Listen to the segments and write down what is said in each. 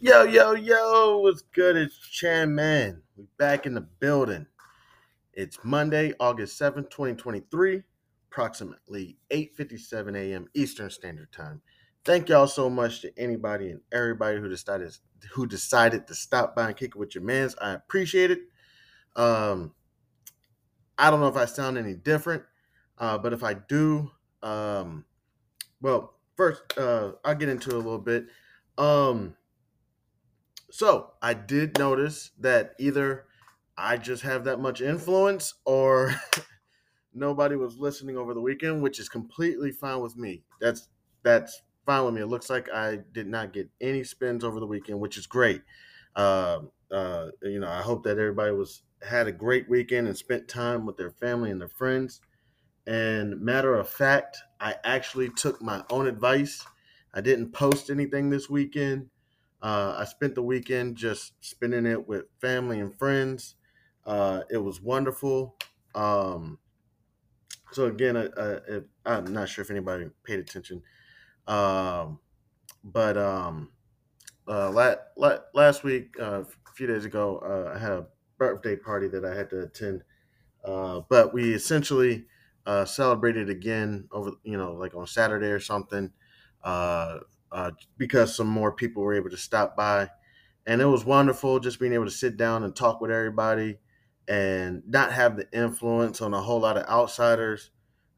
Yo, yo, yo, what's good? It's Chan Man. We back in the building. It's Monday, August 7th, 2023, approximately 8:57 a.m. Eastern Standard Time. Thank y'all so much to anybody and everybody who decided who decided to stop by and kick it with your mans. I appreciate it. Um, I don't know if I sound any different, uh, but if I do, um, well, first uh, I'll get into a little bit. Um, so I did notice that either I just have that much influence or nobody was listening over the weekend, which is completely fine with me. That's that's fine with me. It looks like I did not get any spins over the weekend, which is great. Uh, uh, you know, I hope that everybody was had a great weekend and spent time with their family and their friends. And matter of fact, I actually took my own advice. I didn't post anything this weekend. Uh, I spent the weekend just spending it with family and friends. Uh, it was wonderful. Um, so again, I, I, I'm not sure if anybody paid attention, um, but um, uh, la- la- last week, uh, a few days ago, uh, I had a birthday party that I had to attend. Uh, but we essentially celebrated again over, you know, like on Saturday or something, uh, because some more people were able to stop by, and it was wonderful just being able to sit down and talk with everybody, and not have the influence on a whole lot of outsiders.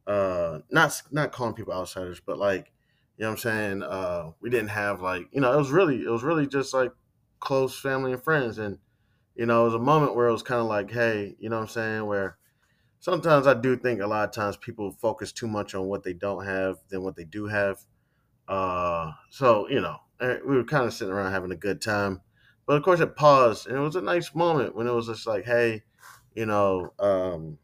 Uh, not not calling people outsiders, but like, you know what I'm saying. Uh, we didn't have like, you know, it was really it was really just like close family and friends, and you know, it was a moment where it was kind of like, hey, you know what I'm saying, where sometimes I do think a lot of times people focus too much on what they don't have than what they do have. Uh, so you know, eh, we were kind of sitting around having a good time, but of course it paused, and it was a nice moment when it was just like, hey, you know, um,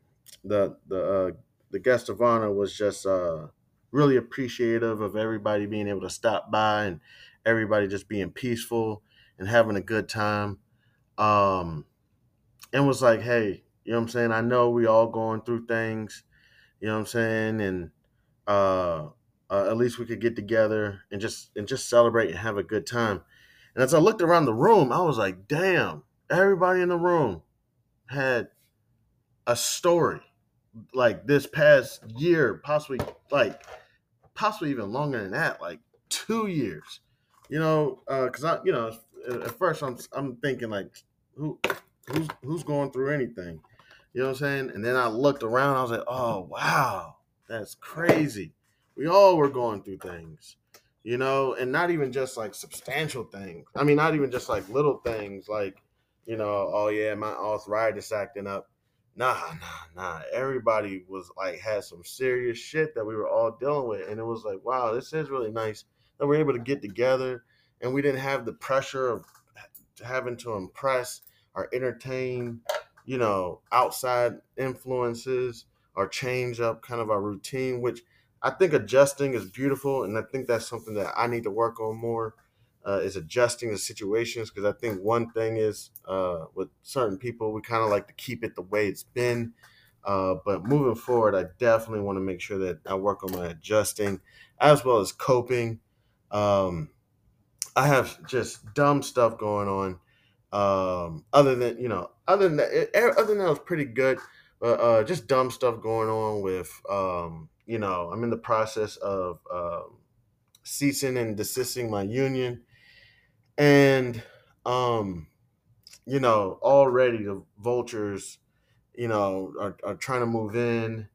the the uh, the guest of honor was just uh, really appreciative of everybody being able to stop by and everybody just being peaceful and having a good time. Um, and was like, hey, you know what I'm saying? I know we all going through things, you know what I'm saying? And uh, uh, at least we could get together and just and just celebrate and have a good time. And as I looked around the room, I was like, damn, everybody in the room had a story like this past year, possibly like possibly even longer than that, like two years. You know, because I, you know, at first I'm I'm thinking like, who who's who's going through anything, you know what I'm saying? And then I looked around, I was like, oh wow, that's crazy. We all were going through things, you know, and not even just like substantial things. I mean, not even just like little things like, you know, oh yeah, my arthritis acting up. Nah, nah, nah. Everybody was like had some serious shit that we were all dealing with, and it was like, wow, this is really nice that we're able to get together, and we didn't have the pressure of having to impress or entertain, you know, outside influences or change up kind of our routine, which I think adjusting is beautiful, and I think that's something that I need to work on more. Uh, is adjusting the situations because I think one thing is uh, with certain people we kind of like to keep it the way it's been, uh, but moving forward, I definitely want to make sure that I work on my adjusting as well as coping. Um, I have just dumb stuff going on. Um, other than you know, other than that, it, other than that, was pretty good. But uh, just dumb stuff going on with um, you know, I'm in the process of um, ceasing and desisting my union, and um, you know, already the vultures, you know, are, are trying to move in,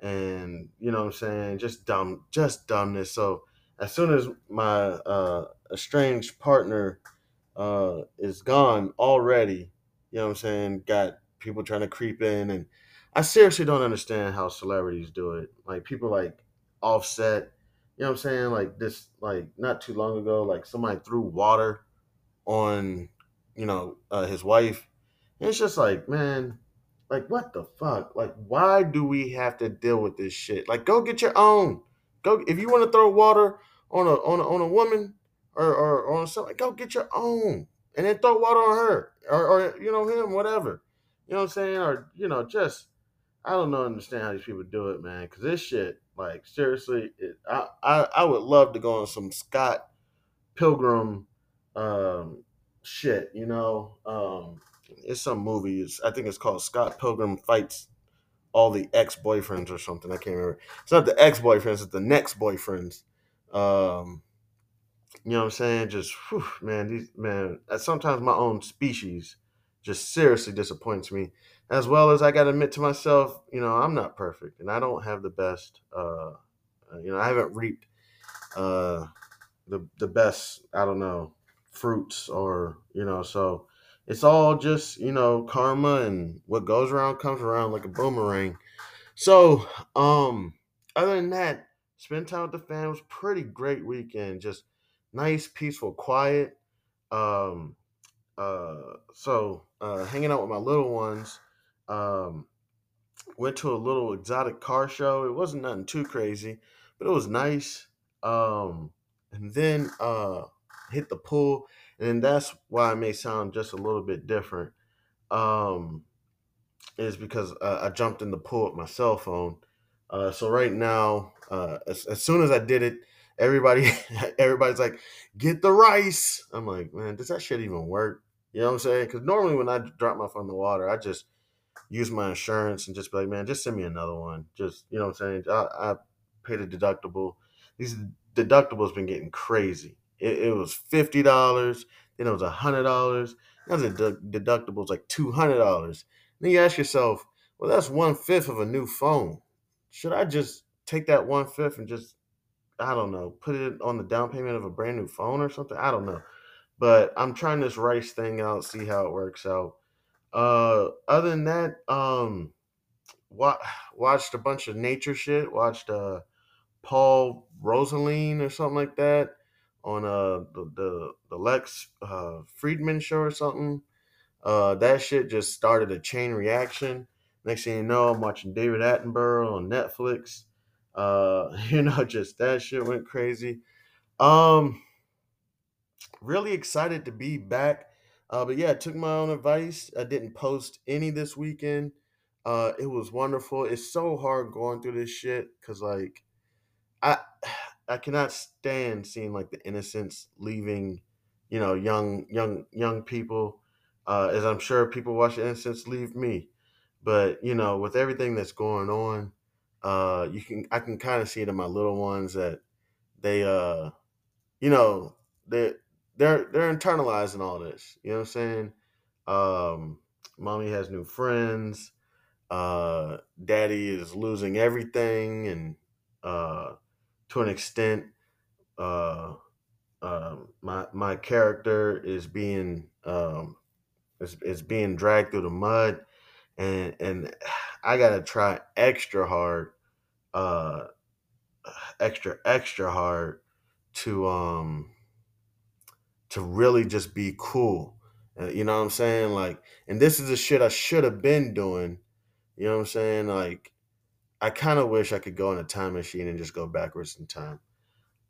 and you know, what I'm saying, just dumb, just dumbness. So as soon as my uh, estranged partner uh, is gone already. You know what I'm saying? Got people trying to creep in, and I seriously don't understand how celebrities do it. Like people like Offset. You know what I'm saying? Like this, like not too long ago, like somebody threw water on, you know, uh, his wife. And it's just like, man, like what the fuck? Like, why do we have to deal with this shit? Like, go get your own. Go if you want to throw water on a on a, on a woman or, or, or on something, go get your own and then throw water on her or, or you know him, whatever. You know what I'm saying? Or you know, just I don't know understand how these people do it, man. Because this shit, like seriously, it, I, I I would love to go on some Scott Pilgrim um, shit, you know, um, it's some movie. It's, I think it's called Scott Pilgrim Fights All the Ex Boyfriends or something. I can't remember. It's not the ex boyfriends, it's the next boyfriends. Um, you know what I'm saying? Just, whew, man, these, man, sometimes my own species just seriously disappoints me. As well as I got to admit to myself, you know, I'm not perfect and I don't have the best, uh, uh, you know, I haven't reaped uh, the the best I don't know fruits or you know so it's all just you know karma and what goes around comes around like a boomerang. So um other than that, spend time with the fam was pretty great weekend. Just nice, peaceful, quiet. Um uh so uh hanging out with my little ones. Um went to a little exotic car show. It wasn't nothing too crazy, but it was nice. Um, and then uh, hit the pool, and that's why it may sound just a little bit different. Um, is because uh, I jumped in the pool with my cell phone. Uh, so right now, uh, as, as soon as I did it, everybody everybody's like, "Get the rice." I'm like, man, does that shit even work? You know what I'm saying? Because normally when I drop my phone in the water, I just use my insurance and just be like, man, just send me another one. Just you know what I'm saying? I, I paid a deductible. These deductibles been getting crazy. It, it was fifty dollars, then it was hundred dollars. Now the de- deductibles like two hundred dollars. Then you ask yourself, well, that's one fifth of a new phone. Should I just take that one fifth and just I don't know, put it on the down payment of a brand new phone or something? I don't know. But I'm trying this rice thing out, see how it works out. Uh, other than that, um, wa- watched a bunch of nature shit. Watched uh Paul Rosolie or something like that on uh the the, the Lex uh, Fridman show or something. Uh, that shit just started a chain reaction. Next thing you know, I'm watching David Attenborough on Netflix. Uh, you know, just that shit went crazy. Um, really excited to be back. Uh, but yeah, took my own advice. I didn't post any this weekend. Uh, it was wonderful. It's so hard going through this shit because like I I cannot stand seeing like the innocents leaving, you know, young young young people. Uh, as I'm sure people watch the innocents leave me, but you know, with everything that's going on, uh, you can I can kind of see it in my little ones that they uh you know they they're they're internalizing all this. You know what I'm saying? Um, mommy has new friends. Uh, daddy is losing everything, and uh, to an extent, uh, um, my my character is being um, is, is being dragged through the mud, and and I gotta try extra hard, uh, extra extra hard to um to really just be cool. Uh, you know what I'm saying? Like, and this is the shit I should have been doing. You know what I'm saying? Like, I kind of wish I could go in a time machine and just go backwards in time.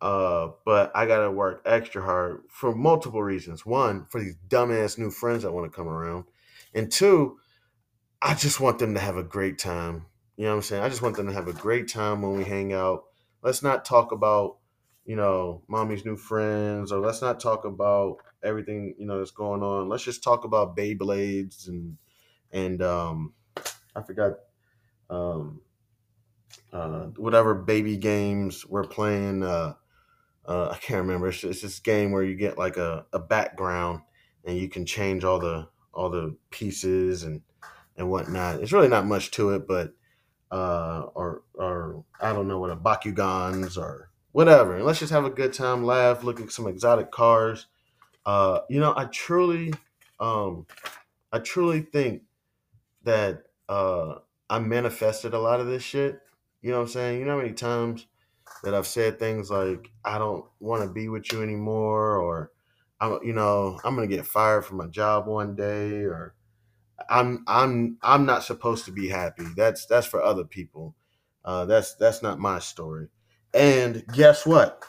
Uh, but I gotta work extra hard for multiple reasons. One, for these dumbass new friends that want to come around, and two, I just want them to have a great time. You know what I'm saying? I just want them to have a great time when we hang out. Let's not talk about, you know, mommy's new friends, or let's not talk about everything you know that's going on. Let's just talk about Beyblades and and um, I forgot um, uh, whatever baby games we're playing. Uh, uh, I can't remember. It's, it's this game where you get like a, a background and you can change all the all the pieces and and whatnot. It's really not much to it, but uh, or or I don't know what a Bakugans or whatever. And let's just have a good time, laugh, look at some exotic cars. Uh, you know, I truly, um, I truly think that uh, I manifested a lot of this shit. You know what I'm saying? You know how many times that I've said things like I don't want to be with you anymore, or I'm, you know, I'm gonna get fired from my job one day, or I'm I'm I'm not supposed to be happy. That's that's for other people. Uh, that's that's not my story. And guess what?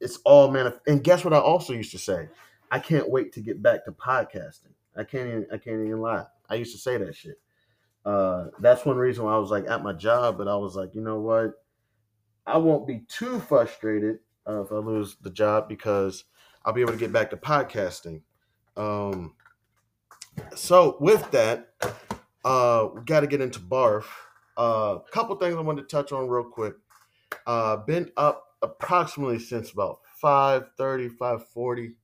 It's all man. And guess what? I also used to say, I can't wait to get back to podcasting. I can't even I can't even lie. I used to say that shit. Uh, that's one reason why I was like at my job, but I was like, you know what? I won't be too frustrated uh, if I lose the job because I'll be able to get back to podcasting. Um, so with that, uh, we got to get into barf. A uh, couple things I wanted to touch on real quick. Uh, been up approximately since about 5.30, 5.40.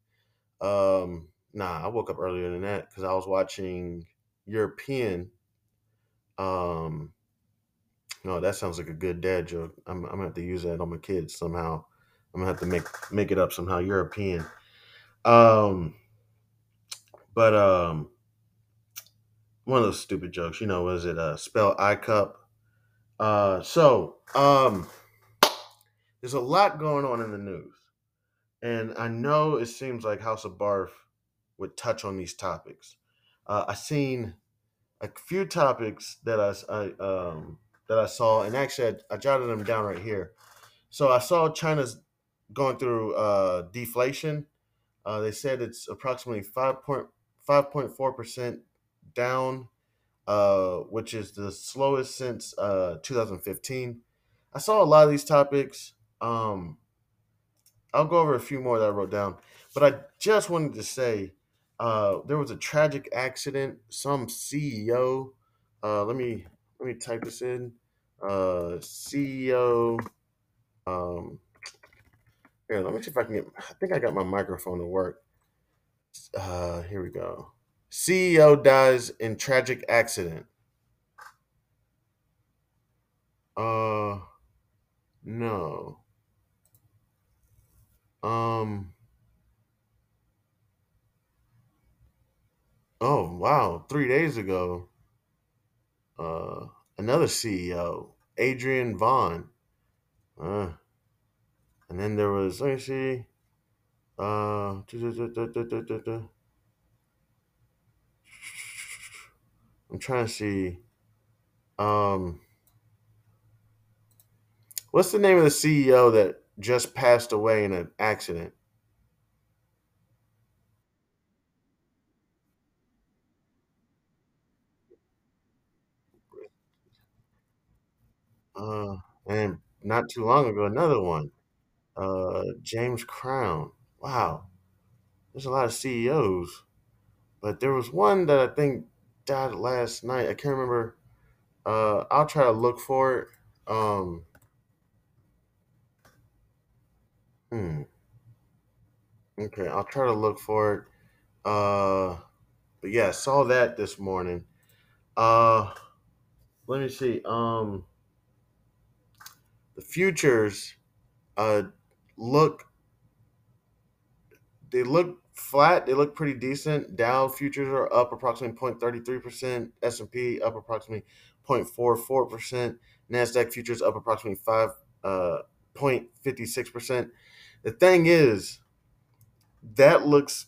Um, nah, I woke up earlier than that because I was watching European. Um, no, that sounds like a good dad joke. I'm, I'm gonna have to use that on my kids somehow. I'm gonna have to make make it up somehow. European. Um, but um, one of those stupid jokes, you know, was it uh spell I cup? Uh, so um, there's a lot going on in the news, and I know it seems like House of Barf would touch on these topics. Uh, I seen a few topics that I, I um that I saw, and actually I, I jotted them down right here. So I saw China's going through uh, deflation. Uh, they said it's approximately 5.5.4 percent down, uh, which is the slowest since uh, 2015. I saw a lot of these topics. Um, I'll go over a few more that I wrote down, but I just wanted to say uh, there was a tragic accident. Some CEO. Uh, let me let me type this in. Uh, CEO. Um, here, let me see if I can get. I think I got my microphone to work. Uh, here we go. CEO dies in tragic accident. Uh, no. Um. Oh wow! Three days ago, uh, another CEO, Adrian Vaughn. Uh, and then there was let me see. Uh, I'm trying to see. Um, what's the name of the CEO that just passed away in an accident? Uh, and not too long ago, another one. Uh, James Crown. Wow, there's a lot of CEOs, but there was one that I think died last night. I can't remember. Uh, I'll try to look for it. Um, hmm. Okay, I'll try to look for it. Uh, but yeah, saw that this morning. Uh, let me see. Um, the futures, uh, look. They look flat. They look pretty decent. Dow futures are up approximately 0.33%. S&P up approximately 0.44%. NASDAQ futures up approximately 5, uh, 0.56%. The thing is, that looks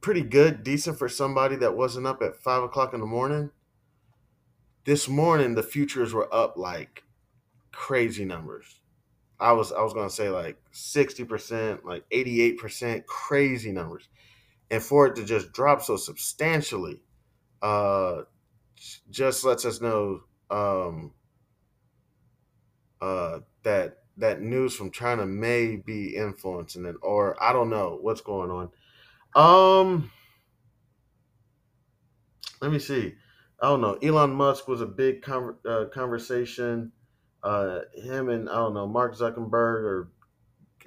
pretty good, decent for somebody that wasn't up at 5 o'clock in the morning. This morning, the futures were up like crazy numbers. I was I was gonna say like 60%, like 88%, crazy numbers. And for it to just drop so substantially, uh just lets us know um uh that that news from China may be influencing it, or I don't know what's going on. Um let me see. I don't know. Elon Musk was a big con- uh, conversation uh, him and I don't know Mark Zuckerberg or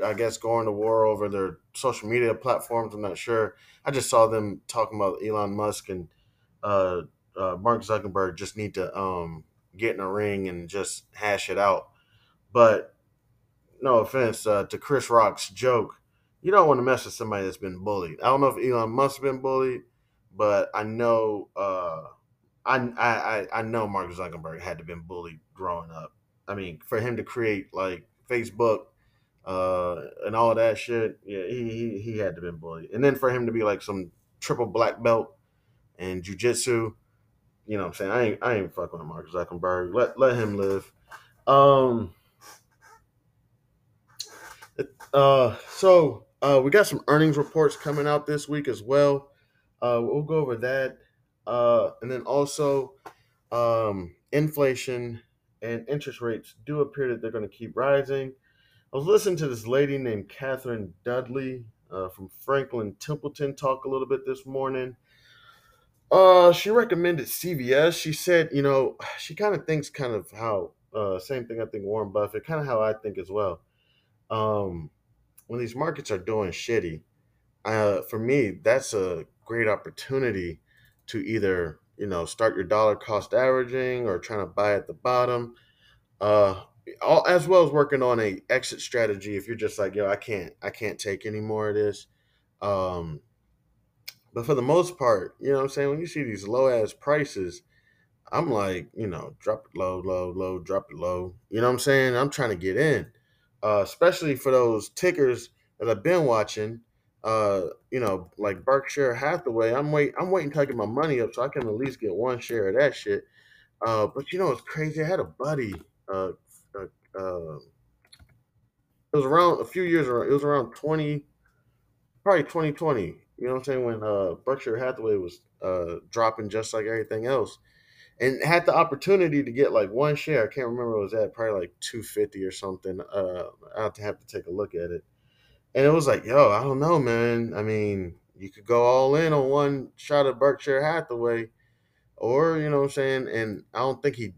I guess going to war over their social media platforms. I'm not sure. I just saw them talking about Elon Musk and uh, uh, Mark Zuckerberg just need to um, get in a ring and just hash it out. But no offense uh, to Chris Rock's joke, you don't want to mess with somebody that's been bullied. I don't know if Elon Musk's been bullied, but I know uh, I, I I know Mark Zuckerberg had to been bullied growing up. I mean, for him to create like Facebook uh, and all that shit, yeah, he, he he had to been bullied. And then for him to be like some triple black belt and jujitsu, you know what I'm saying? I ain't I ain't fucking with Mark Zuckerberg. Let let him live. Um uh so uh we got some earnings reports coming out this week as well. Uh we'll go over that. Uh and then also um inflation and interest rates do appear that they're going to keep rising. I was listening to this lady named Catherine Dudley. uh, from Franklin Templeton talk a little bit this morning. Uh, she recommended CVS. She said, you know, she kind of thinks kind of how uh, same thing I think Warren Buffett, kind of how I think as well. Um, when these markets are doing shitty, uh, for me, that's a great opportunity to either you know start your dollar cost averaging or trying to buy at the bottom. Uh, all, as well as working on a exit strategy if you're just like yo, I can't, I can't take any more of this. Um, but for the most part, you know what I'm saying? When you see these low ass prices, I'm like, you know, drop it low, low, low, drop it low. You know what I'm saying? I'm trying to get in. Uh, especially for those tickers that I've been watching. Uh, you know, like Berkshire Hathaway. I'm wait I'm waiting to get my money up so I can at least get one share of that shit. Uh, but you know it's crazy. I had a buddy, uh, uh, uh it was around a few years around it was around 20 probably 2020 you know what i'm saying when uh berkshire hathaway was uh dropping just like everything else and had the opportunity to get like one share i can't remember what it was at probably like 250 or something uh i have to have to take a look at it and it was like yo i don't know man i mean you could go all in on one shot of berkshire hathaway or you know what i'm saying and i don't think he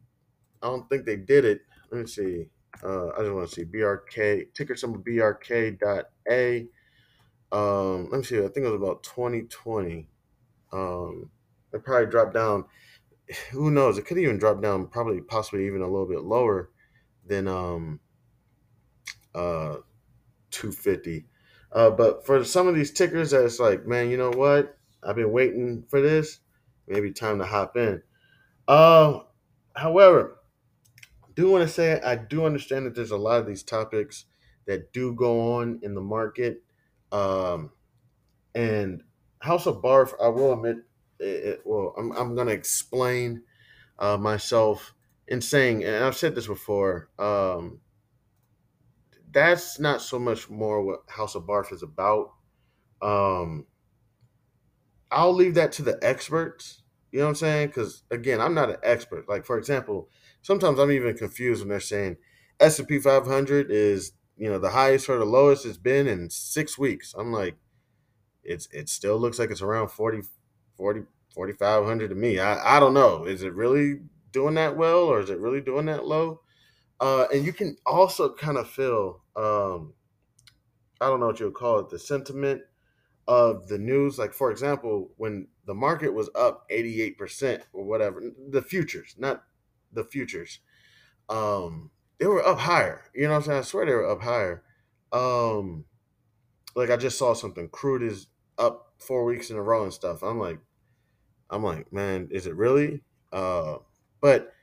i don't think they did it let me see uh, I just want to see BRK ticker symbol BRK dot A. Um, let me see. I think it was about 2020. Um, it probably dropped down. Who knows? It could even drop down, probably possibly even a little bit lower than um uh 250. Uh, but for some of these tickers, that's like, man, you know what? I've been waiting for this. Maybe time to hop in. Uh, however, do want to say I do understand that there's a lot of these topics that do go on in the market. Um, and House of Barf, I will admit, it, well, I'm, I'm going to explain uh, myself in saying, and I've said this before, um, that's not so much more what House of Barf is about. Um, I'll leave that to the experts. You know what I'm saying? Because again, I'm not an expert. Like for example, sometimes I'm even confused when they're saying S&P 500 is you know the highest or the lowest it's been in six weeks. I'm like, it's it still looks like it's around 40, 40 4500 to me. I I don't know. Is it really doing that well or is it really doing that low? Uh, and you can also kind of feel um, I don't know what you would call it the sentiment of the news. Like for example, when the market was up 88% or whatever, the futures, not the futures. Um, they were up higher. You know what I'm saying? I swear they were up higher. Um, like I just saw something. Crude is up four weeks in a row and stuff. I'm like, I'm like, man, is it really? Uh, but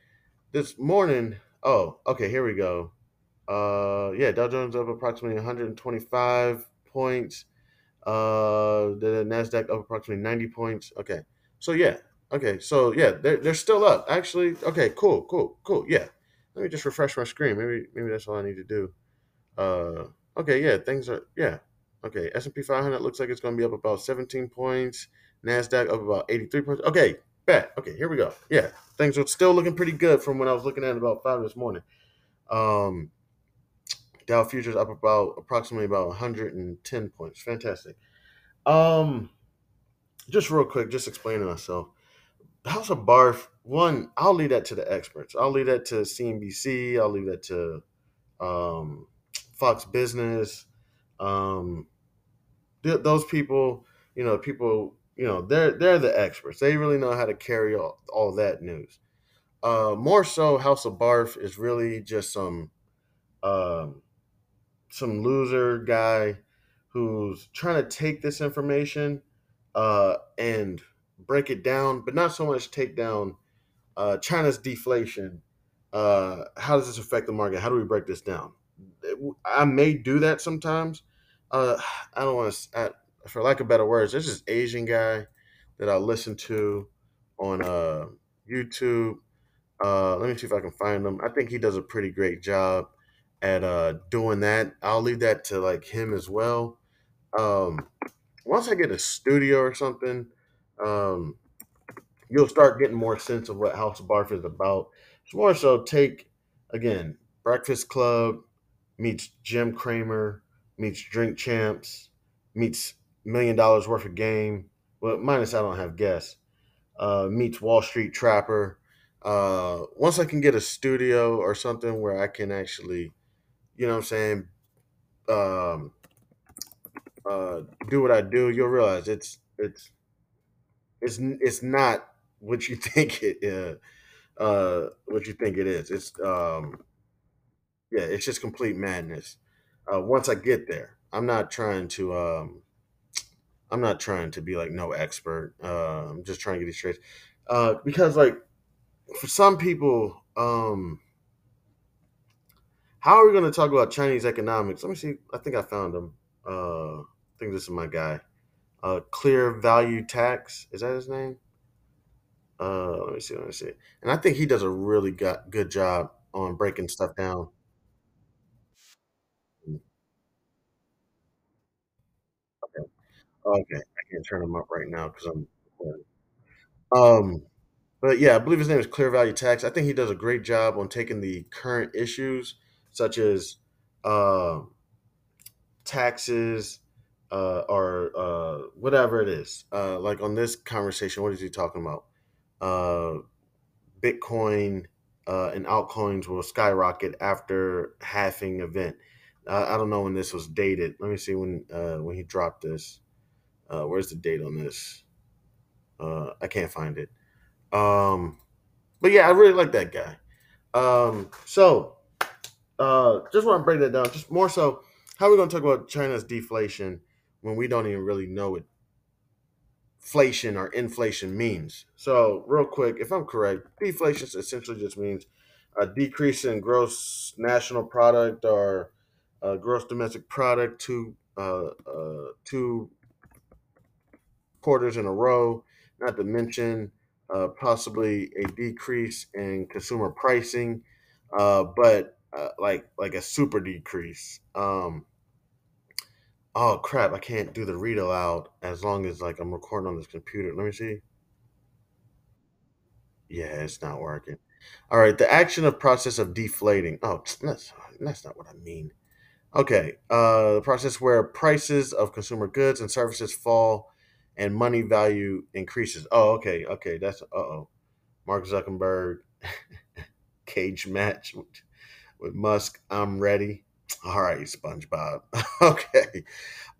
this morning, oh, okay, here we go. Uh, yeah, Dow Jones up approximately 125 points. Uh, the Nasdaq up approximately 90 points. Okay, so yeah, okay, so yeah, they're they're still up. Actually, okay, cool, cool, cool. Yeah, let me just refresh my screen. Maybe maybe that's all I need to do. Uh, okay, yeah, things are yeah. Okay, S and P 500 looks like it's going to be up about 17 points. Nasdaq up about 83%. Okay, bet. Okay, here we go. Yeah, things are still looking pretty good from when I was looking at about five this morning. Um, Dow futures up about approximately about 110 points. Fantastic. Um, just real quick, just explaining myself. House of Barf, one, I'll leave that to the experts. I'll leave that to CNBC. I'll leave that to um, Fox Business. Um, th- those people, you know, people, you know, they're they're the experts. They really know how to carry all, all that news. Uh, more so, House of Barf is really just some um, some loser guy who's trying to take this information uh, and break it down, but not so much take down uh, China's deflation. Uh, how does this affect the market? How do we break this down? I may do that sometimes. Uh, I don't want to, for lack of better words, there's this Asian guy that I listen to on uh, YouTube. Uh, let me see if I can find him. I think he does a pretty great job at uh, doing that. I'll leave that to like him as well. Um, once I get a studio or something, um, you'll start getting more sense of what House of Barf is about. It's more so take again Breakfast Club meets Jim Cramer meets Drink Champs meets million dollars worth of game. Well, minus I don't have guess. Uh, meets Wall Street Trapper. Uh, once I can get a studio or something where I can actually, you know, what I'm saying, um, uh, do what I do, you'll realize it's it's it's it's not what you think it uh, uh what you think it is. It's um yeah, it's just complete madness. Uh, once I get there, I'm not trying to um I'm not trying to be like no expert. Uh, I'm just trying to get it straight. Uh, because like for some people, um, how are we going to talk about Chinese economics? Let me see. I think I found him. Uh, I think this is my guy. Uh, Clear Value Tax. Is that his name? Uh, let me see. Let me see. And I think he does a really got, good job on breaking stuff down. Okay. I can't turn him up right now because I'm. Um, but yeah, I believe his name is Clear Value Tax. I think he does a great job on taking the current issues such as uh, taxes uh, or uh, whatever it is. Uh, like on this conversation, what is he talking about? Uh, Bitcoin uh, and altcoins will skyrocket after halving event. I don't know when this was dated. Let me see when uh, when he dropped this. Uh, where's the date on this? Uh, I can't find it. Um, but yeah, I really like that guy. Um, so uh, just want to break that down. Just more so, how are we going to talk about China's deflation when we don't even really know what inflation or inflation means? So, real quick, if I'm correct, deflation essentially just means a decrease in gross national product or uh, gross domestic product to uh, uh, two quarters in a row. Not to mention uh, possibly a decrease in consumer pricing, uh, but uh, like like a super decrease. Um, oh crap! I can't do the read aloud as long as like I'm recording on this computer. Let me see. Yeah, it's not working. All right, the action of process of deflating. Oh, that's that's not what I mean. Okay, uh, the process where prices of consumer goods and services fall and money value increases. Oh, okay, okay, that's uh oh. Mark Zuckerberg cage match with, with Musk. I'm ready. All right, SpongeBob. okay.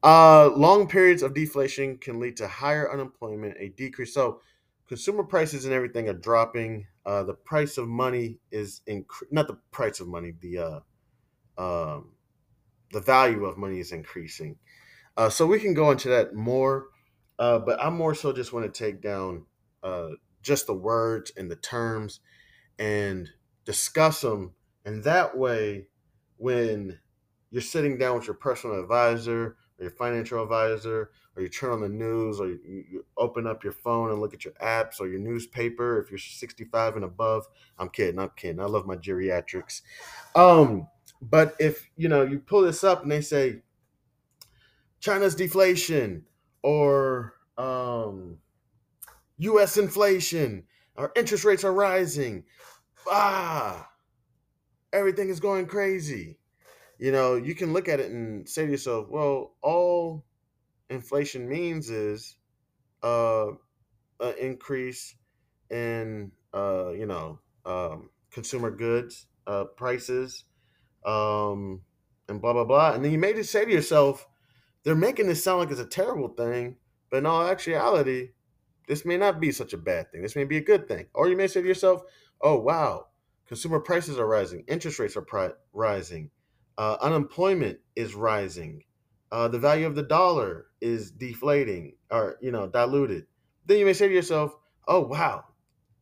Uh, long periods of deflation can lead to higher unemployment, a decrease. So, consumer prices and everything are dropping. Uh, the price of money is incre- not the price of money. The uh, um, the value of money is increasing. Uh, so we can go into that more, uh, but I more so just want to take down uh, just the words and the terms and discuss them. And that way, when you're sitting down with your personal advisor or your financial advisor, or you turn on the news, or you, you open up your phone and look at your apps or your newspaper, if you're 65 and above, I'm kidding, I'm kidding. I love my geriatrics. Um, but if you know you pull this up and they say China's deflation or um, U.S. inflation, our interest rates are rising, ah, everything is going crazy. You know, you can look at it and say to yourself, well, all inflation means is uh, an increase in, uh, you know, um, consumer goods uh, prices um, and blah blah blah. And then you may just say to yourself, they're making this sound like it's a terrible thing, but in all actuality, this may not be such a bad thing. This may be a good thing. Or you may say to yourself, oh wow, consumer prices are rising, interest rates are pri- rising, uh, unemployment is rising, uh, the value of the dollar is deflating or you know diluted. Then you may say to yourself, oh wow,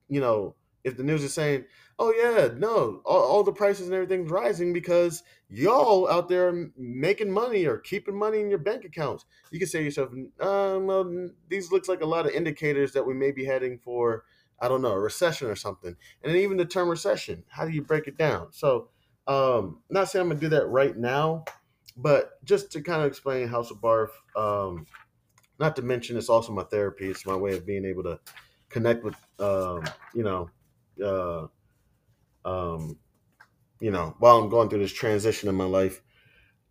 you know, if the news is saying, "Oh yeah, no, all, all the prices and everything's rising because y'all out there making money or keeping money in your bank accounts," you can say to yourself, uh, "Well, these looks like a lot of indicators that we may be heading for, I don't know, a recession or something." And then even the term recession, how do you break it down? So, um, not saying I'm gonna do that right now, but just to kind of explain House of Barf. Um, not to mention, it's also my therapy. It's my way of being able to connect with, um, you know, uh, um, you know, while I'm going through this transition in my life.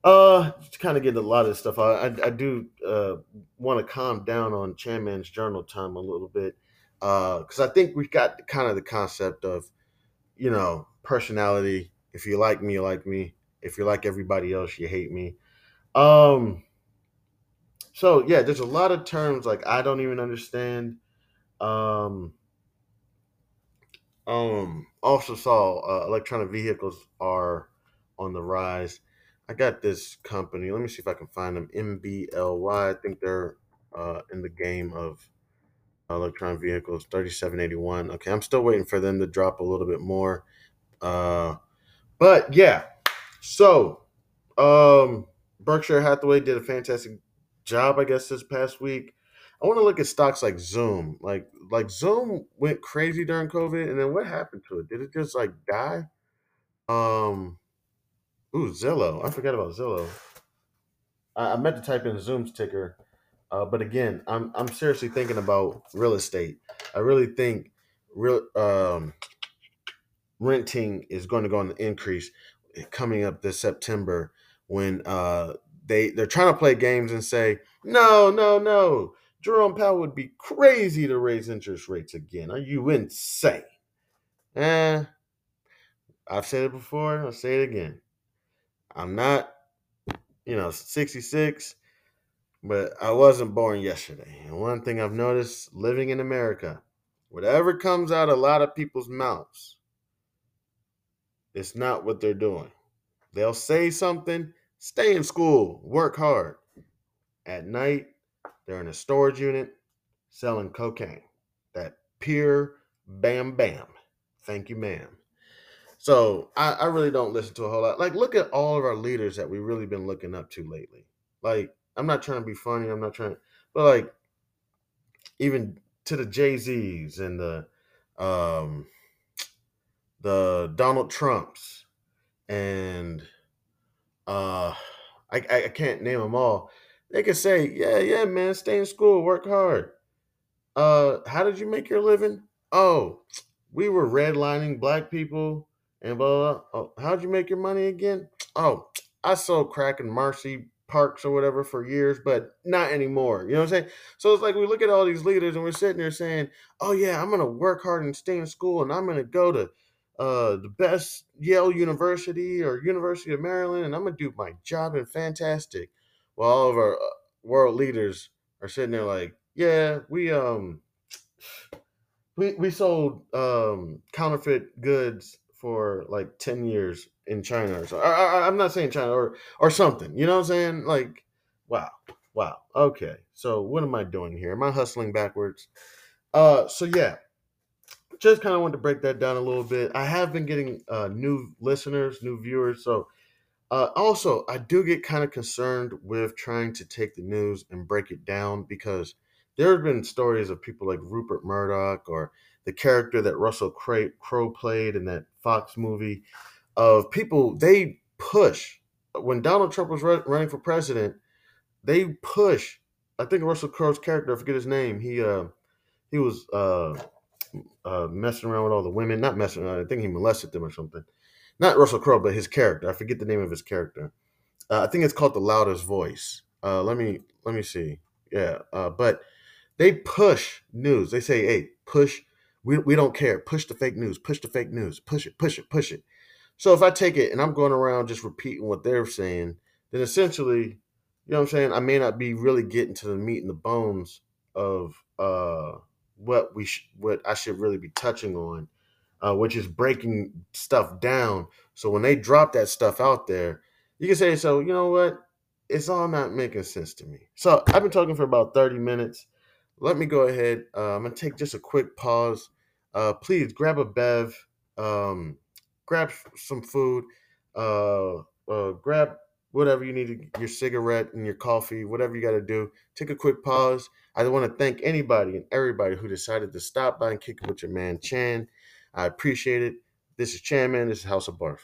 Uh, to kind of get a lot of stuff out, I, I do uh, want to calm down on Chairman's journal time a little bit, Uh because I think we've got kind of the concept of, you know, personality. If you like me, you like me. If you like everybody else, you hate me. Um, so yeah, there's a lot of terms like I don't even understand. Um, um, also saw uh, electronic vehicles are on the rise. I got this company. Let me see if I can find them. MBLY. I think they're uh, in the game of electronic vehicles. Thirty-seven eighty-one. Okay, I'm still waiting for them to drop a little bit more. Uh, but yeah. So, um, Berkshire Hathaway did a fantastic job, I guess, this past week. I want to look at stocks like Zoom. Like like Zoom went crazy during COVID, and then what happened to it? Did it just like die? Um, ooh, Zillow. I forgot about Zillow. I, I meant to type in Zoom's ticker, uh, but again, I'm I'm seriously thinking about real estate. I really think real um, renting is going to go on the increase coming up this September when uh, they they're trying to play games and say no, no, no. Jerome Powell would be crazy to raise interest rates again. Are you insane? Eh, I've said it before. I'll say it again. I'm not, you know, 66, but I wasn't born yesterday. And one thing I've noticed living in America, whatever comes out a lot of people's mouths, it's not what they're doing. They'll say something, stay in school, work hard. At night, they're in a storage unit selling cocaine. That pure bam bam. Thank you, ma'am. So I, I really don't listen to a whole lot. Like, look at all of our leaders that we've really been looking up to lately. Like, I'm not trying to be funny. I'm not trying, but like, even to the Jay Z's and the um the Donald Trumps and uh I I can't name them all. They could say, yeah, yeah, man, stay in school, work hard. Uh, how did you make your living? Oh, we were redlining black people and blah, blah, blah. Oh, how'd you make your money again? Oh, I sold crack in Marcy Parks or whatever for years, but not anymore. You know what I'm saying? So it's like we look at all these leaders and we're sitting there saying, "Oh yeah, I'm gonna work hard and stay in school, and I'm gonna go to uh, the best Yale University or University of Maryland, and I'm gonna do my job and fantastic." While all of our uh, world leaders are sitting there like, "Yeah, we um." we we sold um counterfeit goods for like 10 years in China or so. I, I'm not saying China or or something. You know what I'm saying? Like, wow, wow. Okay, so what am I doing here? Am I hustling backwards? Uh, so yeah, just kind of want to break that down a little bit. I have been getting uh, new listeners, new viewers. So uh, also, I do get kind of concerned with trying to take the news and break it down because there have been stories of people like Rupert Murdoch or the character that Russell Crowe played in that Fox movie of people they push when Donald Trump was running for president. They push. I think Russell Crowe's character, I forget his name. He uh he was uh, uh messing around with all the women, not messing around. I think he molested them or something. Not Russell Crowe, but his character. I forget the name of his character. Uh, I think it's called The Loudest Voice. Uh, let me let me see. Yeah, uh, but they push news. They say, "Hey, push. We, we don't care. Push the fake news. Push the fake news. Push it. Push it. Push it." So if I take it and I'm going around just repeating what they're saying, then essentially, you know what I'm saying, I may not be really getting to the meat and the bones of uh, what we sh- what I should really be touching on, uh, which is breaking stuff down. So when they drop that stuff out there, you can say, "So you know what? It's all not making sense to me." So I've been talking for about 30 minutes let me go ahead. Uh, I'm gonna take just a quick pause. Uh, please grab a bev, um, grab some food, uh, uh, grab whatever you need, your cigarette and your coffee, whatever you got to do. Take a quick pause. I want to thank anybody and everybody who decided to stop by and kick it with your man Chan. I appreciate it. This is Chairman. This is House of Barf.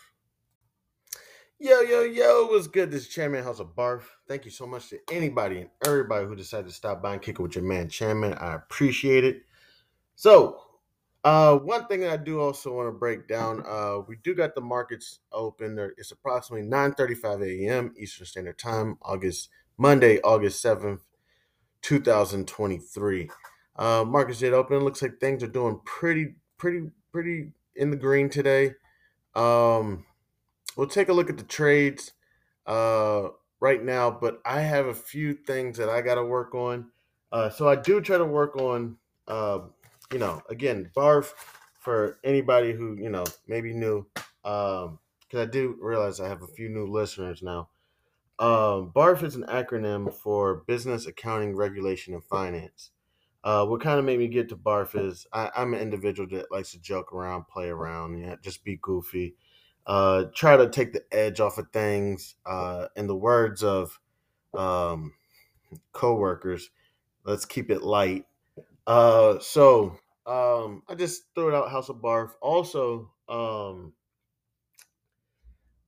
Yo, yo, yo, what's good? This is Chairman House of Barf. Thank you so much to anybody and everybody who decided to stop by and kick it with your man, Chairman. I appreciate it. So, Uh, one thing I do also want to break down. Uh, we do got the markets open. It's approximately nine thirty-five a.m. Eastern Standard Time, August Monday, August seventh, two thousand twenty-three. Uh, markets did open. Looks like things are doing pretty, pretty, pretty in the green today. Um, we'll take a look at the trades uh, right now, but I have a few things that I got to work on. Uh, so I do try to work on, uh, you know, again, BARF for anybody who you know maybe new, because I do realize I have a few new listeners now. Um, BARF is an acronym for Business Accounting Regulation and Finance. Uh, what kind of made me get to BARF is I, I'm an individual that likes to joke around, play around, yeah, just be goofy, uh, try to take the edge off of things. Uh, in the words of um, coworkers, let's keep it light. Uh, so um, I just threw it out House of Barf. Also, um,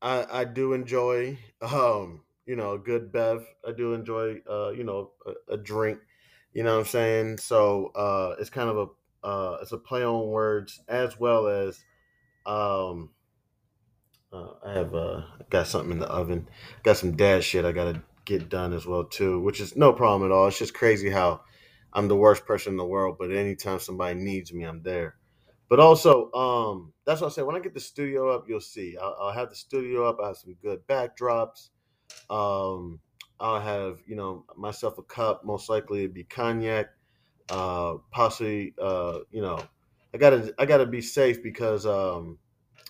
I I do enjoy um, you know, a good bev. I do enjoy uh, you know, a, a drink. You know what I'm saying? So uh it's kind of a uh it's a play on words as well as um uh, I have uh got something in the oven. Got some dad shit I gotta get done as well too, which is no problem at all. It's just crazy how I'm the worst person in the world, but anytime somebody needs me, I'm there. But also, um, that's what I said. When I get the studio up, you'll see. I'll, I'll have the studio up. I have some good backdrops. Um, I'll have you know myself a cup. Most likely it'd be cognac. Uh, possibly, uh, you know, I gotta I gotta be safe because um,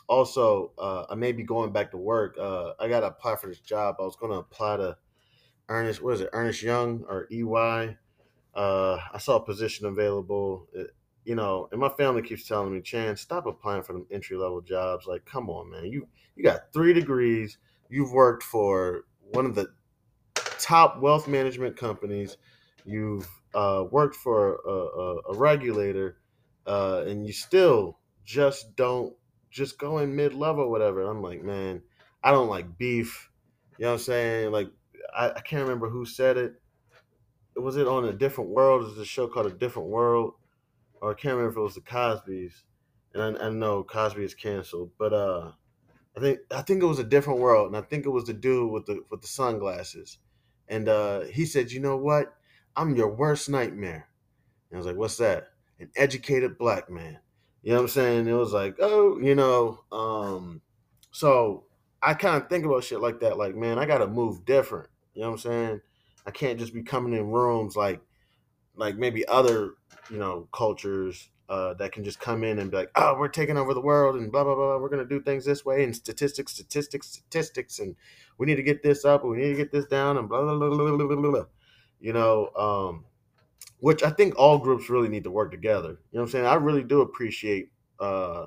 also uh, I may be going back to work. Uh, I gotta apply for this job. I was gonna apply to Ernest. What is it? Ernest Young or EY? Uh, I saw a position available. It, you know, and my family keeps telling me, "Chan, stop applying for them entry level jobs." Like, come on, man. You you got three degrees. You've worked for one of the top wealth management companies. You've uh, worked for a, a, a regulator, uh, and you still just don't just go in mid level, whatever. I'm like, man, I don't like beef. You know what I'm saying? Like, I, I can't remember who said it. Was it on a different world? Is a show called A Different World? Or I can't remember if it was the Cosby's. And I, I know Cosby is canceled, but uh, I think I think it was a different world, and I think it was the dude with the with the sunglasses, and uh, he said, "You know what? I'm your worst nightmare." And I was like, "What's that?" An educated black man. You know what I'm saying? It was like, oh, you know, um, so I kind of think about shit like that. Like, man, I gotta move different. You know what I'm saying? I can't just be coming in rooms like like maybe other you know cultures uh, that can just come in and be like, oh, we're taking over the world and blah blah blah. We're gonna do things this way and statistics, statistics, statistics, and we need to get this up and we need to get this down and blah blah blah blah blah blah. blah. You know, um, which I think all groups really need to work together. You know what I'm saying? I really do appreciate uh,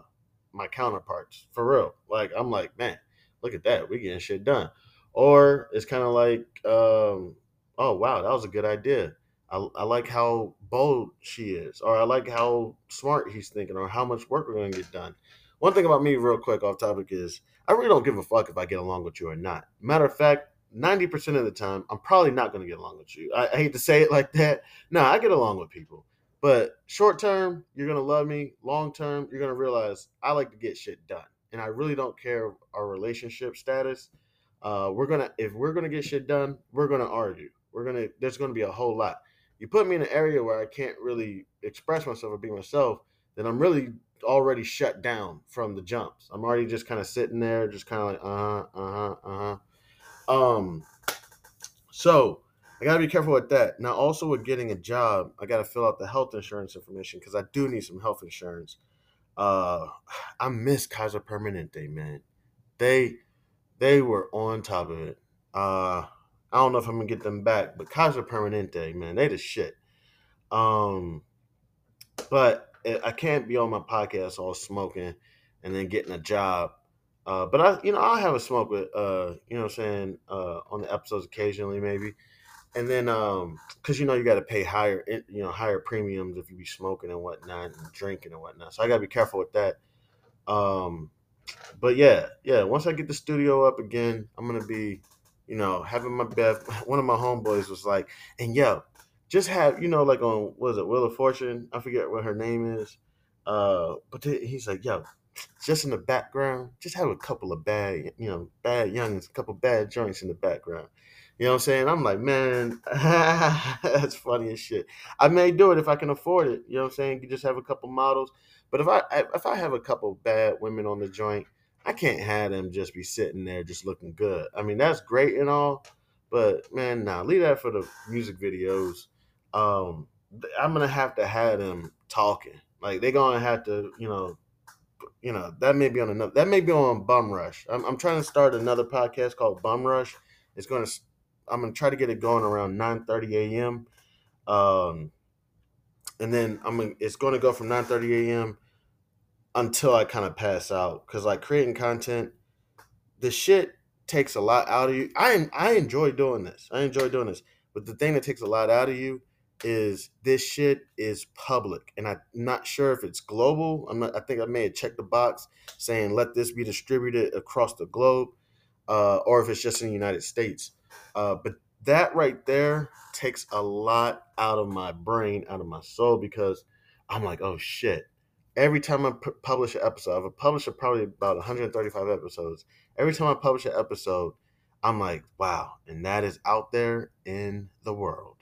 my counterparts for real. Like I'm like, man, look at that, we getting shit done. Or it's kind of like, um, oh wow, that was a good idea. I, I like how bold she is, or I like how smart he's thinking, or how much work we're going to get done. One thing about me, real quick, off topic, is I really don't give a fuck if I get along with you or not. Matter of fact, 90% of the time, I'm probably not going to get along with you. I, I hate to say it like that. No, I get along with people. But short term, you're going to love me. Long term, you're going to realize I like to get shit done. And I really don't care our relationship status. Uh, we're gonna if we're gonna get shit done, we're gonna argue. We're gonna there's gonna be a whole lot you put me in an area where I can't really express myself or be myself, then I'm really already shut down from the jumps. I'm already just kind of sitting there, just kind of like, uh huh, uh huh, uh huh. Um, so I gotta be careful with that. Now, also with getting a job, I gotta fill out the health insurance information because I do need some health insurance. Uh, I miss Kaiser Permanente, man. They they were on top of it. Uh, I don't know if I'm gonna get them back, but Kaiser Permanente, man, they the shit. Um, but I can't be on my podcast all smoking and then getting a job. Uh, but I, you know, I'll have a smoke with, uh, you know, what I'm saying, uh, on the episodes occasionally, maybe. And then, um, cause you know, you got to pay higher, you know, higher premiums if you be smoking and whatnot and drinking and whatnot. So I got to be careful with that. Um, but yeah, yeah. Once I get the studio up again, I'm gonna be you know, having my best. One of my homeboys was like, and yo, just have you know, like on was it Wheel of Fortune? I forget what her name is. Uh, but th- he's like, yo, just in the background, just have a couple of bad, you know, bad youngins, a couple bad joints in the background. You know what I'm saying? I'm like, man, that's funny as shit. I may do it if I can afford it. You know what I'm saying? You just have a couple models. But if I if I have a couple bad women on the joint, I can't have them just be sitting there just looking good. I mean, that's great and all, but man, nah, leave that for the music videos. Um, I'm gonna have to have them talking. Like they're gonna have to, you know, you know, that may be on another. That may be on Bum Rush. I'm, I'm trying to start another podcast called Bum Rush. It's gonna. I'm gonna try to get it going around 9:30 a.m. Um, and then I'm gonna. It's gonna go from 9:30 a.m. until I kind of pass out because like creating content, the shit takes a lot out of you. I I enjoy doing this. I enjoy doing this, but the thing that takes a lot out of you is this shit is public and i'm not sure if it's global i'm not i think i may have checked the box saying let this be distributed across the globe uh, or if it's just in the united states uh, but that right there takes a lot out of my brain out of my soul because i'm like oh shit every time i p- publish an episode i've published probably about 135 episodes every time i publish an episode i'm like wow and that is out there in the world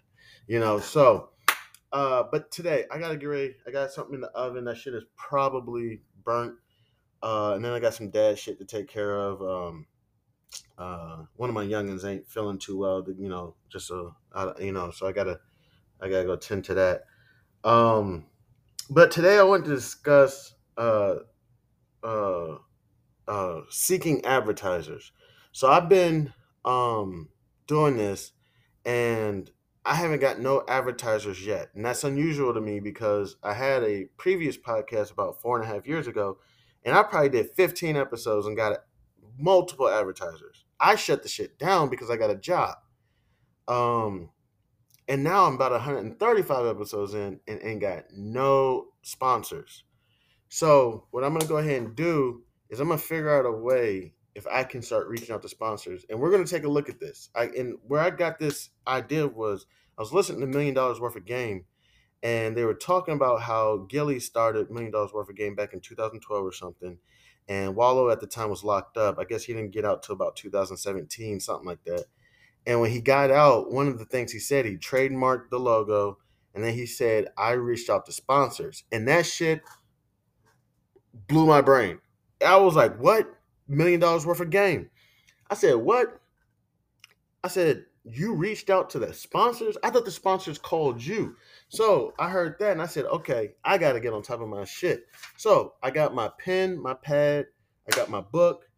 you know. So, uh, but today I gotta get ready. I got something in the oven. That shit is probably burnt. Uh, and then I got some dad shit to take care of. Um, uh, one of my youngins ain't feeling too well. You know, just so uh, you know, so I gotta, I gotta go tend to that. Um, but today I want to discuss uh, uh, uh, seeking advertisers. So I've been um doing this, and I haven't got no advertisers yet. And that's unusual to me because I had a previous podcast about four and a half years ago, and I probably did 15 episodes and got multiple advertisers. I shut the shit down because I got a job. Um, and now I'm about 135 episodes in and ain't got no sponsors. So what I'm gonna go ahead and do is I'm gonna figure out a way if I can start reaching out to sponsors. And we're going to take a look at this. I and where I got this idea was I was listening to Million Dollaz Worth of Game, and they were talking about how Gillie started Million Dollaz Worth of Game back in 2012 or something. And Wallo at the time was locked up. I guess he didn't get out till about 2017, something like that. And when he got out, one of the things he said, he trademarked the logo. And then he said, I reached out to sponsors. And that shit blew my brain. I was like, what? million dollars worth of game. I said, What? I said, You reached out to the sponsors? I thought the sponsors called you. So I heard that and I said, Okay, I got to get on top of my shit. So I got my pen, my pad, I got my book.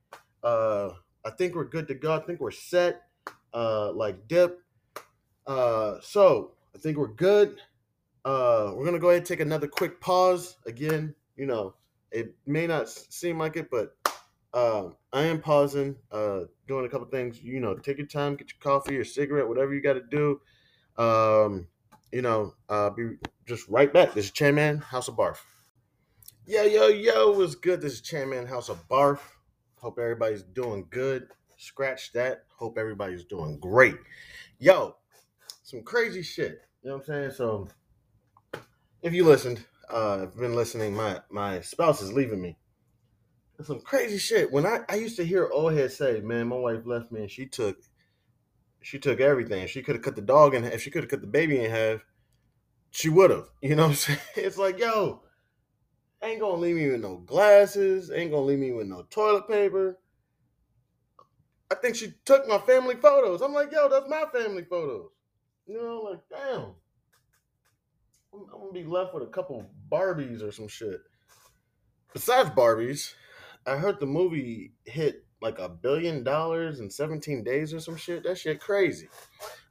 Uh, I think we're good to go. I think we're set. Uh, like dip. Uh, so I think we're good. Uh, we're gonna go ahead and take another quick pause. Again, you know, it may not seem like it, but uh, I am pausing, uh, doing a couple things. You know, take your time, get your coffee or cigarette, whatever you got to do. Um, you know, uh, be just right back. This is Chairman House of Barf. Yo, yo, yo, what's good? This is Chairman House of Barf. Hope everybody's doing good. Scratch that. Hope everybody's doing great. Yo, some crazy shit. You know what I'm saying? So, if you listened, uh, I've been listening. My my spouse is leaving me some crazy shit. When I, I used to hear old head say, "Man, my wife left me and she took, she took everything. She could have cut the dog in if she could have cut the baby in half, she would have." You know what I'm saying? It's like, yo, ain't gonna leave me with no glasses. Ain't gonna leave me with no toilet paper. I think she took my family photos. I'm like, yo, that's my family photos. You know, like, damn. I'm, I'm gonna be left with a couple Barbies or some shit. Besides Barbies, I heard the movie hit like a billion dollars in 17 days or some shit. That shit crazy.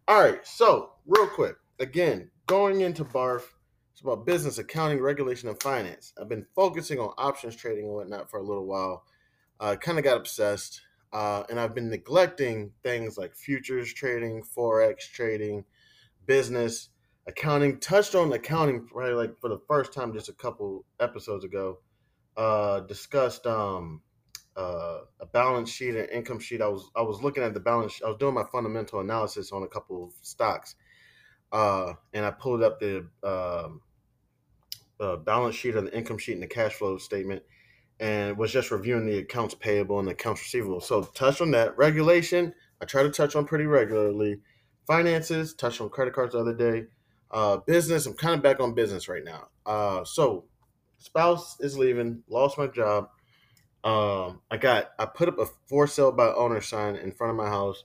All right, so real quick, again, going into BARF, it's about business, accounting, regulation, and finance. I've been focusing on options trading and whatnot for a little while. I uh, kind of got obsessed, uh, and I've been neglecting things like futures trading, forex trading, business, accounting. Touched on accounting probably like for the first time just a couple episodes ago uh, discussed um, uh, a balance sheet and income sheet. I was I was looking at the balance. I was doing my fundamental analysis on a couple of stocks, uh, and I pulled up the uh, uh, balance sheet or the income sheet and the cash flow statement, and was just reviewing the accounts payable and accounts receivable. So touch on that regulation. I try to touch on pretty regularly. Finances, touch on credit cards the other day. Uh, business, I'm kind of back on business right now. Uh, so spouse is leaving, lost my job. Um, I got I put up a for sale by owner sign in front of my house.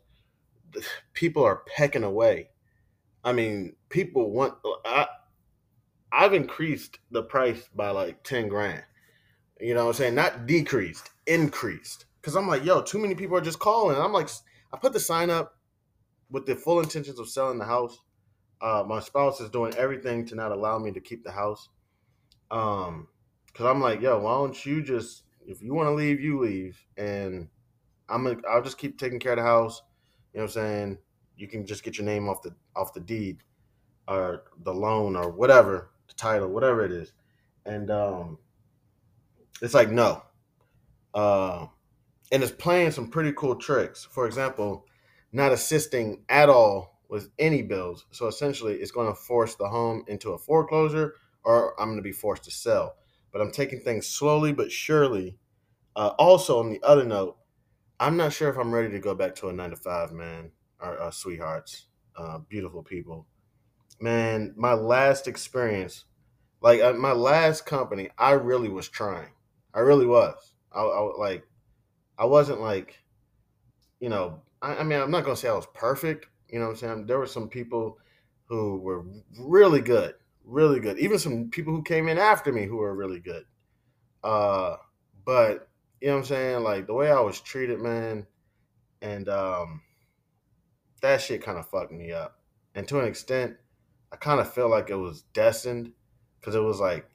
People are pecking away. I mean, people want. I I've increased the price by like ten grand. You know what I'm saying? Not decreased, increased. Because I'm like, yo, too many people are just calling. I'm like, I put the sign up with the full intentions of selling the house. Uh, my spouse is doing everything to not allow me to keep the house. Um, because I'm like, yo, why don't you just, if you want to leave, you leave, and I'm gonna, I'll just keep taking care of the house. You know what I'm saying? You can just get your name off the off the deed, or the loan, or whatever, the title, whatever it is, and um, it's like no, uh, and it's playing some pretty cool tricks. For example, not assisting at all with any bills. So essentially, it's going to force the home into a foreclosure, or I'm going to be forced to sell. But I'm taking things slowly but surely. Uh, also, on the other note, I'm not sure if I'm ready to go back to a nine to five, man. Our, uh, sweethearts, uh, beautiful people, man. My last experience, like uh, my last company, I really was trying. I really was. I, I like, I wasn't like, you know, I, I mean, I'm not gonna say I was perfect. You know what I'm saying? There were some people who were really good, really good. Even some people who came in after me who were really good. Uh, but you know what I'm saying? Like the way I was treated, man, and um, that shit kind of fucked me up. And to an extent, I kind of feel like it was destined because it was like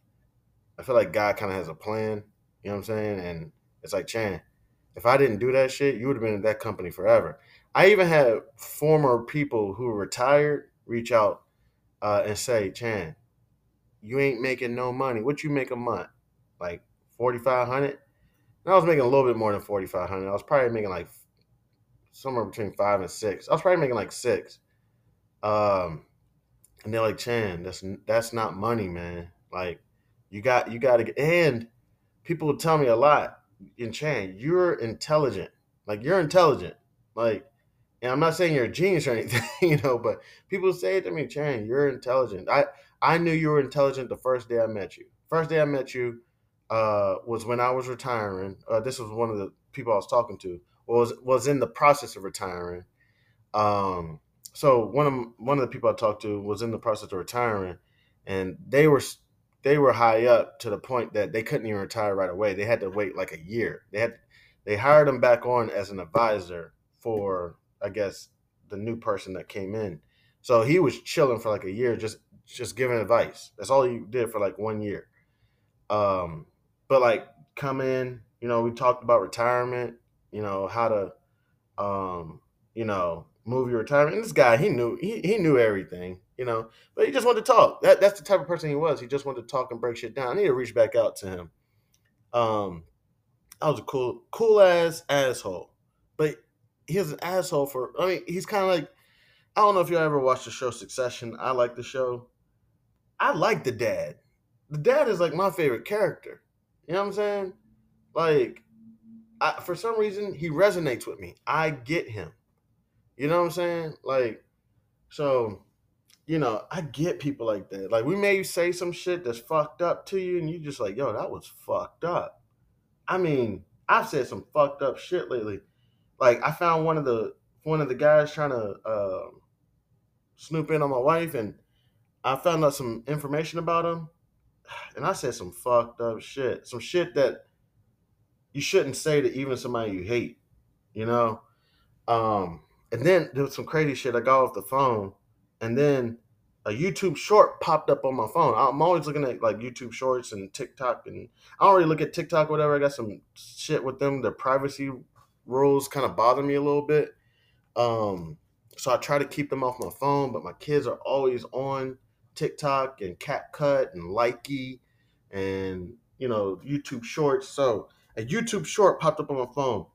I feel like God kind of has a plan. You know what I'm saying? And it's like Chan, if I didn't do that shit, you would have been in that company forever. I even had former people who retired reach out uh, and say, Chan, you ain't making no money. What you make a month? Like forty five hundred? And I was making a little bit more than forty five hundred. I was probably making like somewhere between five and six. I was probably making like six. Um, and they're like, Chan, that's that's not money, man. Like, you got you got to. And people would tell me a lot in Chan, you're intelligent. Like you're intelligent. Like, and I'm not saying you're a genius or anything, you know, but people say it to me, Chan, you're intelligent. I I knew you were intelligent the first day I met you. First day I met you uh, was when I was retiring. Uh, this was one of the people I was talking to. Was was in the process of retiring. Um, so one of one of the people I talked to was in the process of retiring, and they were they were high up to the point that they couldn't even retire right away. They had to wait like a year. They had they hired him back on as an advisor for I guess the new person that came in. So he was chilling for like a year, just just giving advice. That's all he did for like one year. Um, but like come in, you know, we talked about retirement, you know, how to um, you know, move your retirement. And this guy, he knew he, he knew everything, you know, but he just wanted to talk. That that's the type of person he was. He just wanted to talk and break shit down. I need to reach back out to him. Um, I was a cool cool ass asshole, but he's an asshole for. I mean, he's kind of like I don't know if you ever watched the show Succession. I like the show. I like the dad. The dad is like my favorite character. You know what I'm saying? Like, I, for some reason, he resonates with me. I get him. You know what I'm saying? Like, so, you know, I get people like that. Like, we may say some shit that's fucked up to you, and you just like, yo, that was fucked up. I mean, I've said some fucked up shit lately. Like, I found one of the one of the guys trying to uh, snoop in on my wife, and I found out some information about him, and I said some fucked up shit, some shit that you shouldn't say to even somebody you hate, you know. Um, and then there was some crazy shit. I got off the phone, and then a YouTube short popped up on my phone. I'm always looking at like YouTube shorts and TikTok, and I don't really look at TikTok, whatever. I got some shit with them. Their privacy rules kind of bother me a little bit. Um, so I try to keep them off my phone, but my kids are always on TikTok and CapCut and Likee and you know YouTube Shorts. So a YouTube short popped up on my phone.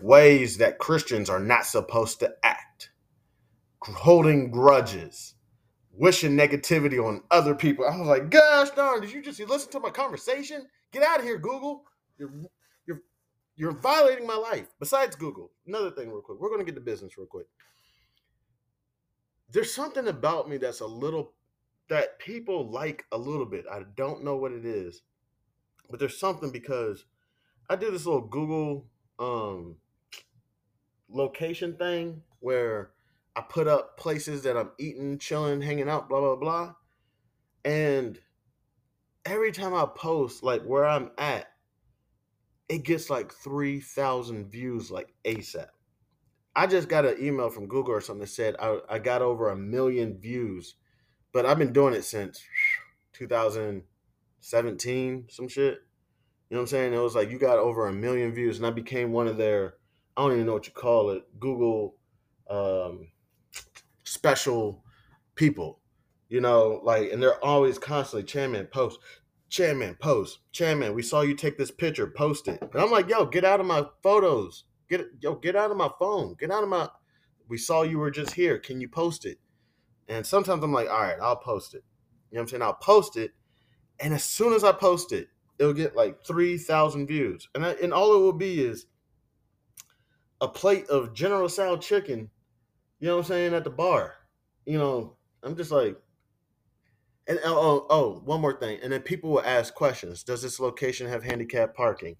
Ways that Christians are not supposed to act, holding grudges, wishing negativity on other people. I was like, gosh darn, did you just listen to my conversation? Get out of here, Google. You're you're you're violating my life. Besides Google, another thing real quick. We're gonna get to business real quick. There's something about me that's a little that people like a little bit. I don't know what it is, but there's something because I did this little Google um location thing where I put up places that I'm eating, chilling, hanging out, blah blah blah. And every time I post like where I'm at, it gets like 3,000 views like ASAP. I just got an email from Google or something that said I, I got over a million views, but I've been doing it since 2017, some shit. You know what I'm saying? It was like you got over a million views, and I became one of their I don't even know what you call it Google um, special people. You know, like, and they're always constantly chairman post, chairman post, chairman. We saw you take this picture, post it. And I'm like, yo, get out of my photos. Get yo, get out of my phone. Get out of my. We saw you were just here. Can you post it? And sometimes I'm like, all right, I'll post it. You know what I'm saying? I'll post it, and as soon as I post it, it'll get like three thousand views, and I, and all it will be is a plate of General Tso chicken. You know what I'm saying at the bar. You know, I'm just like, and oh, oh, oh, one more thing. And then people will ask questions. Does this location have handicap parking?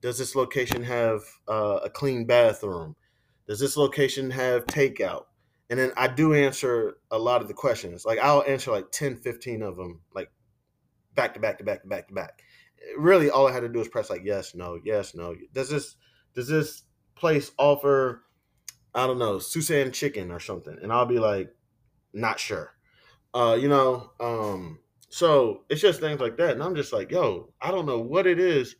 Does this location have uh, a clean bathroom? Does this location have takeout? And then I do answer a lot of the questions. Like I'll answer like 10, 15 of them, like back to back to back to back to back. Really, all I had to do is press like yes, no, yes, no. Does this does this place offer I don't know Susan chicken or something? And I'll be like, not sure. Uh, you know, um, so it's just things like that, and I'm just like, yo, I don't know what it is,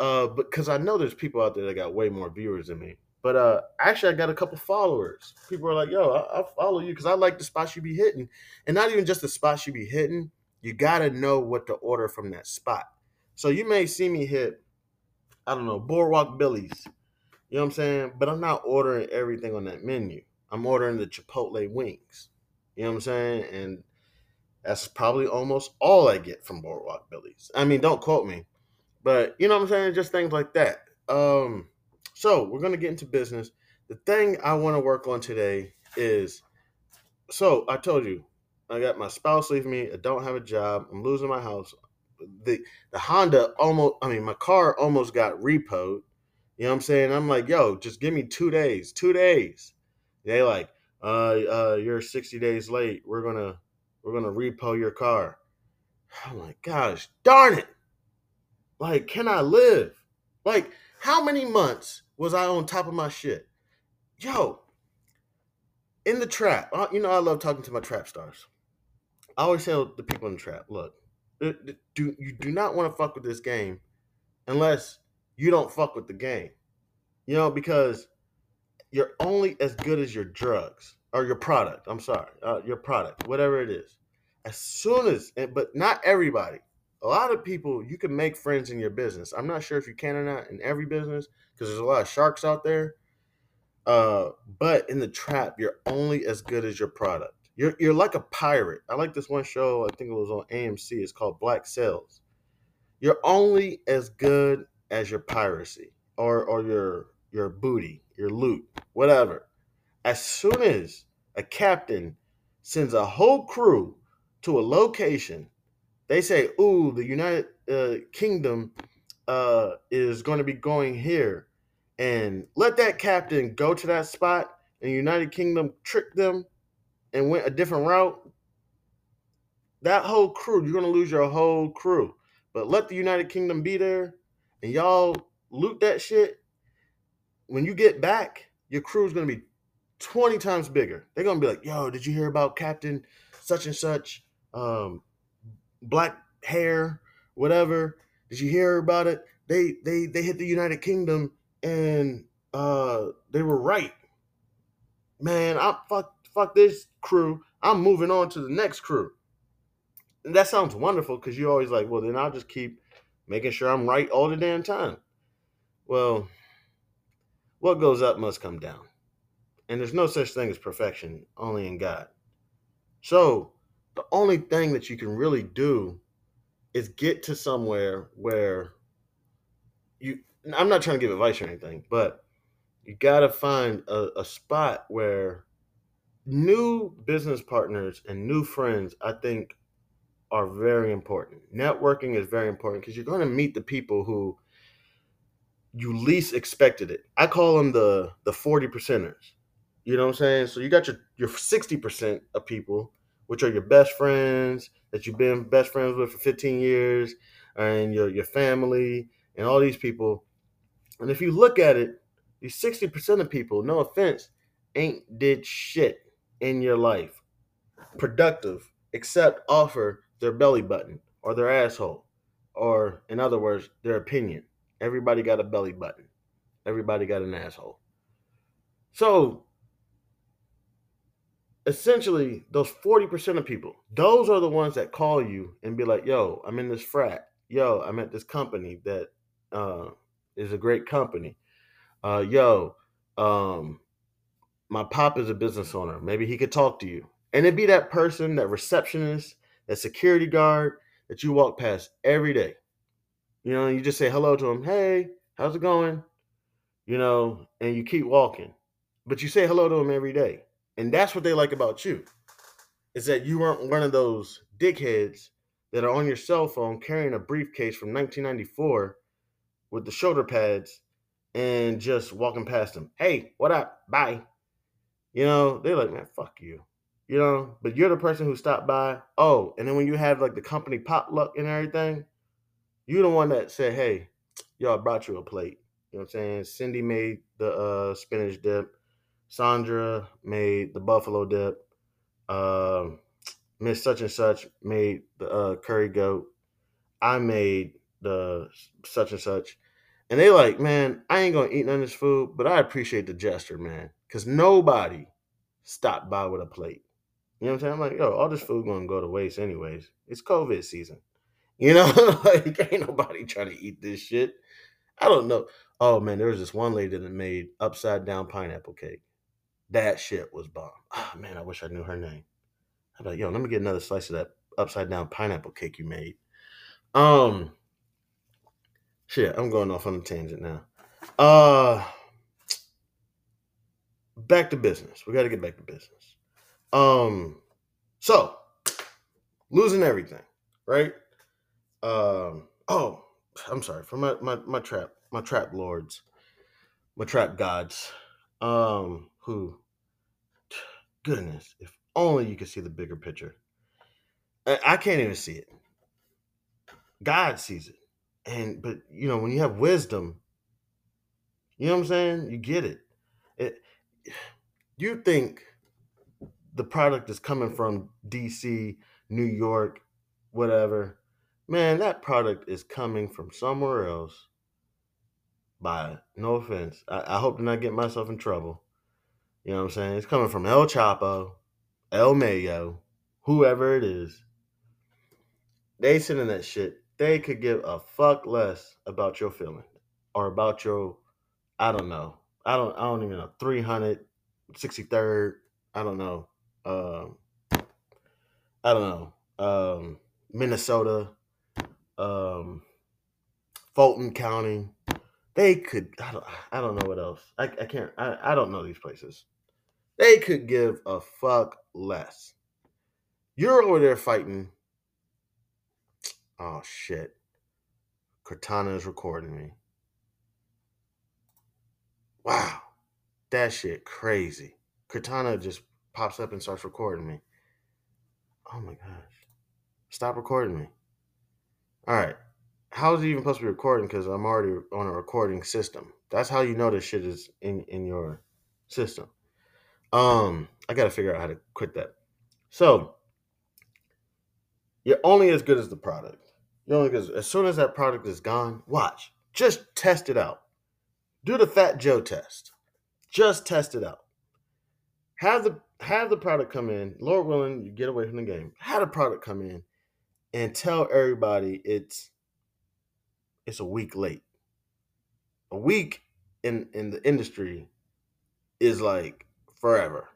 uh, because I know there's people out there that got way more viewers than me. But uh, actually, I got a couple followers. People are like, "Yo, I, I follow you because I like the spots you be hitting, and not even just the spots you be hitting. You gotta know what to order from that spot. So you may see me hit, I don't know, Boardwalk Billy's. You know what I'm saying? But I'm not ordering everything on that menu. I'm ordering the Chipotle wings. You know what I'm saying? And that's probably almost all I get from Boardwalk Billy's. I mean, don't quote me, but you know what I'm saying? Just things like that. Um, so we're gonna get into business. The thing I want to work on today is so I told you I got my spouse leaving me. I don't have a job. I'm losing my house. The the Honda almost I mean my car almost got repoed. You know what I'm saying? I'm like, yo, just give me two days. Two days. They like, uh, uh, you're 60 days late. We're gonna we're gonna repo your car. I'm like, gosh, darn it! Like, can I live? Like, how many months was I on top of my shit? Yo, in the trap, uh, you know, I love talking to my trap stars. I always tell the people in the trap, look, do you do not want to fuck with this game unless you don't fuck with the game. You know, because you're only as good as your drugs or your product. I'm sorry, uh, your product, whatever it is. As soon as, but not everybody. A lot of people, you can make friends in your business. I'm not sure if you can or not in every business because there's a lot of sharks out there. Uh, but in the trap, you're only as good as your product. You're you're like a pirate. I like this one show. I think it was on AMC. It's called Black Sails. You're only as good as your piracy or or your your booty, your loot, whatever. As soon as a captain sends a whole crew to a location, they say, "Ooh, the United uh, Kingdom uh, is going to be going here," and let that captain go to that spot, and United Kingdom trick them and went a different route. That whole crew, you're going to lose your whole crew. But let the United Kingdom be there, and y'all loot that shit when you get back, your crew is going to be 20 times bigger. They're going to be like, yo, did you hear about Captain such and such? Um, black hair, whatever. Did you hear about it? They they they hit the United Kingdom and uh they were right. Man, I fuck fuck this crew. I'm moving on to the next crew. And that sounds wonderful because you're always like, well, then I'll just keep making sure I'm right all the damn time. Well, what goes up must come down. And there's no such thing as perfection, only in God. So, the only thing that you can really do is get to somewhere where you I'm not trying to give advice or anything, but you got to find a, a spot where new business partners and new friends, I think, are very important. Networking is very important because you're going to meet the people who you least expected it. I call them the the 40 percenters. You know what I'm saying? So you got your your 60% of people, which are your best friends that you've been best friends with for 15 years, and your your family and all these people. And if you look at it, these 60% of people, no offense, ain't did shit in your life productive except offer their belly button or their asshole or in other words their opinion. Everybody got a belly button. Everybody got an asshole. So essentially those 40% of people those are the ones that call you and be like yo i'm in this frat. Yo i'm at this company that uh, is a great company. Uh, yo um, my pop is a business owner. Maybe he could talk to you. And it'd be that person that receptionist that security guard that you walk past every day you know you just say hello to him hey how's it going you know and you keep walking but you say hello to him every day and that's what they like about you is that you weren't one of those dickheads that are on your cell phone carrying a briefcase from 1994 with the shoulder pads and just walking past them. Hey, what up? Bye. You know, they're like, man, fuck you. You know, but you're the person who stopped by. Oh, and then when you have like the company potluck and everything, you're the one that said, hey, y'all brought you a plate. You know what I'm saying? Cindy made the uh, spinach dip. Sandra made the buffalo dip. Uh, Miss such and such made the uh, curry goat. I made the such and such. And they like, man, I ain't gonna eat none of this food, but I appreciate the gesture, man. Cause nobody stopped by with a plate. You know what I'm saying? I'm like, yo, all this food gonna go to waste anyways. It's COVID season. You know, like ain't nobody trying to eat this shit. I don't know. Oh man, there was this one lady that made upside down pineapple cake. That shit was bomb. Ah man, I wish I knew her name. I'm like, yo, let me get another slice of that upside down pineapple cake you made. Um shit, I'm going off on a tangent now. Uh back to business. We gotta get back to business. Um so losing everything, right? Um oh, I'm sorry for my, my my trap, my trap lords, my trap gods. Um who goodness, if only you could see the bigger picture. I, I can't even see it. God sees it. And but you know, when you have wisdom, you know what I'm saying? You get it. It you think the product is coming from DC, New York, whatever. Man, that product is coming from somewhere else. By no offense. I, I hope to not get myself in trouble. You know what I'm saying? It's coming from El Chapo, El Mayo, whoever it is. They sending that shit. They could give a fuck less about your feelings or about your, I don't know. I don't. I don't even know. 363rd. I don't know. Um, I don't know. Um, Minnesota, um, Fulton County. They could. I don't. I don't know what else. I, I can't. I, I don't know these places. They could give a fuck less. You're over there fighting. Oh shit. Cortana is recording me. Wow. That shit crazy. Cortana just pops up and starts recording me. Oh my gosh. Stop recording me. All right. How is it even supposed to be recording? Because I'm already on a recording system. That's how you know this shit is in, in your system. Um, I gotta figure out how to quit that. So you're only as good as the product. You're only as as soon as that product is gone, watch. Just test it out. Do the Fat Joe test. Just test it out. Have the have the product come in. Lord willing, you get away from the game. Have the product come in and tell everybody it's it's a week late. A week in in the industry is like forever.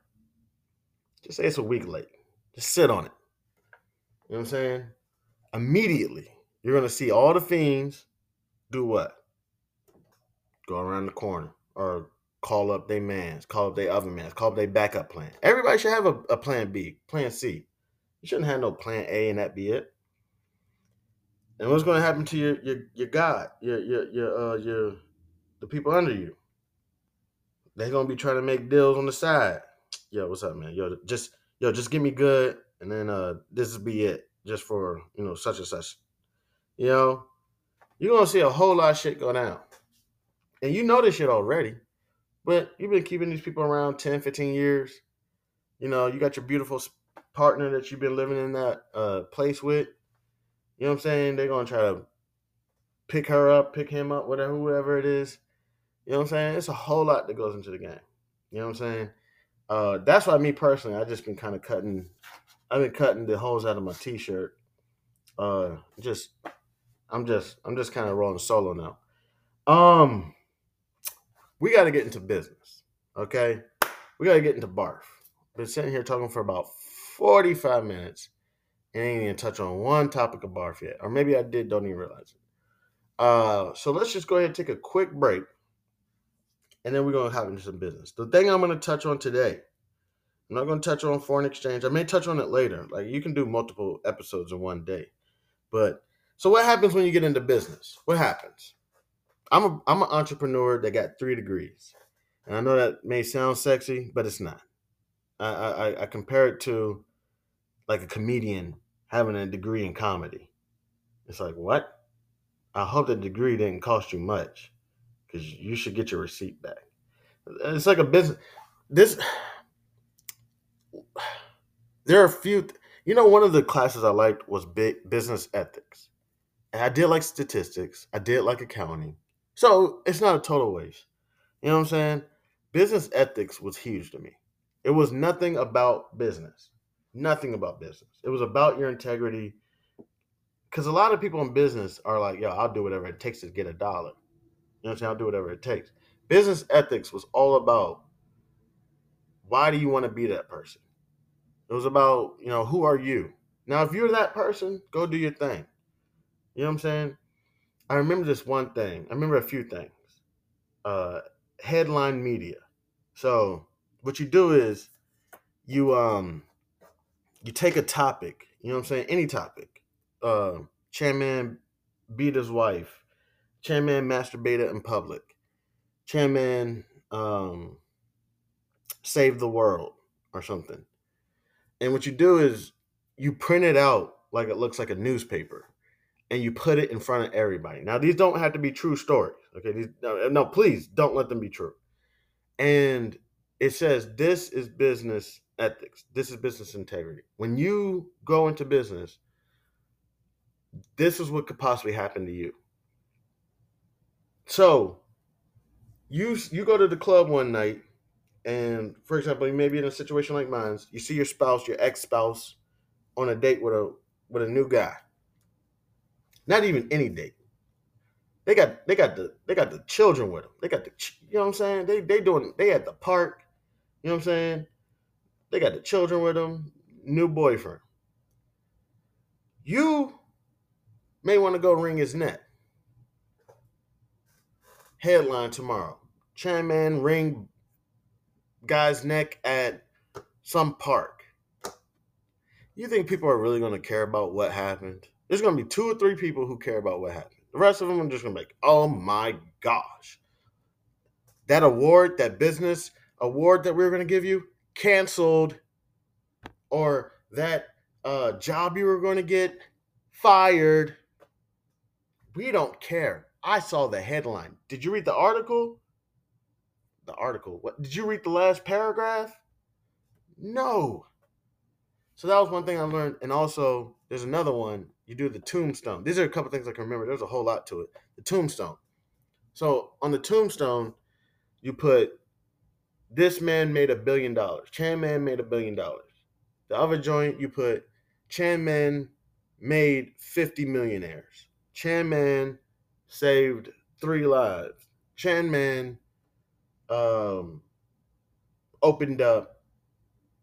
Just say it's a week late. Just sit on it. You know what I'm saying? Immediately, you're gonna see all the fiends do what? Go around the corner or call up their mans, call up their other mans, call up their backup plan. Everybody should have a, a plan B, plan C. You shouldn't have no plan A and that be it. And what's going to happen to your your your God, your your your uh your the people under you? They're gonna be trying to make deals on the side. Yo, what's up, man? Yo, just yo, just give me good, and then uh this will be it, just for you know such and such. You know, you're gonna see a whole lot of shit go down, and you know this shit already. But you've been keeping these people around 10, 15 years. You know, you got your beautiful partner that you've been living in that uh, place with. You know what I'm saying? They're gonna try to pick her up, pick him up, whatever, whoever it is. You know what I'm saying? It's a whole lot that goes into the game. You know what I'm saying? Uh, that's why me personally, I just been kind of cutting. I've been cutting the holes out of my t-shirt. Uh, just, I'm just, I'm just kind of rolling solo now. Um, we got to get into business. Okay, we got to get into barf. Been sitting here talking for about 45 minutes and ain't even touch on one topic of barf yet. Or maybe I did, don't even realize it. Uh, so let's just go ahead and take a quick break and then we're going to hop into some business. The thing I'm going to touch on today, I'm not going to touch on foreign exchange. I may touch on it later. Like you can do multiple episodes in one day. But so what happens when you get into business? What happens? I'm a I'm an entrepreneur that got three degrees. And I know that may sound sexy, but it's not. I, I, I compare it to like a comedian having a degree in comedy. It's like, what? I hope the degree didn't cost you much because you should get your receipt back. It's like a business. This, there are a few, you know, one of the classes I liked was big business ethics. And I did like statistics, I did like accounting. So it's not a total waste. You know what I'm saying? Business ethics was huge to me. It was nothing about business. Nothing about business. It was about your integrity. Because a lot of people in business are like, yo, I'll do whatever it takes to get a dollar. You know what I'm saying? I'll do whatever it takes. Business ethics was all about why do you want to be that person? It was about, you know, who are you? Now, if you're that person, go do your thing. You know what I'm saying? I remember this one thing. I remember a few things. Uh, headline media. So what you do is you um you take a topic, you know what I'm saying? Any topic. Uh chairman beat his wife. Chairman masturbated in public. Chairman um save the world or something. And what you do is you print it out like it looks like a newspaper and you put it in front of everybody. Now, these don't have to be true stories. Okay, these no, eh, no, please don't let them be true. And it says this is business ethics. This is business integrity. When you go into business, this is what could possibly happen to you. So, you you go to the club one night, and for example, you may be in a situation like mine. You see your spouse, your ex spouse, on a date with a with a new guy not even any date. They got they got the they got the children with them. They got the you know what I'm saying. They they doing they at the park. You know what I'm saying. They got the children with them. New boyfriend. You may want to go wring his neck. Headline tomorrow: Chairman ring guy's neck at some park. You think people are really going to care about what happened? There's to be two or three people who care about what happened. The rest of them are just to be like, oh my gosh. That award, that business award that we were to give you, canceled. Or that uh, job you were to get, fired. We don't care. I saw the headline. Did you read the article? The article. What did you read the last paragraph? No. So that was one thing I learned. And also, there's another one you do the tombstone. These are a couple things I can remember. There's a whole lot to it. The tombstone. So on the tombstone, you put this man made a billion dollars. Chan Man made a billion dollars. The other joint, you put Chan Man made 50 millionaires. Chan Man saved three lives. Chan Man um, opened up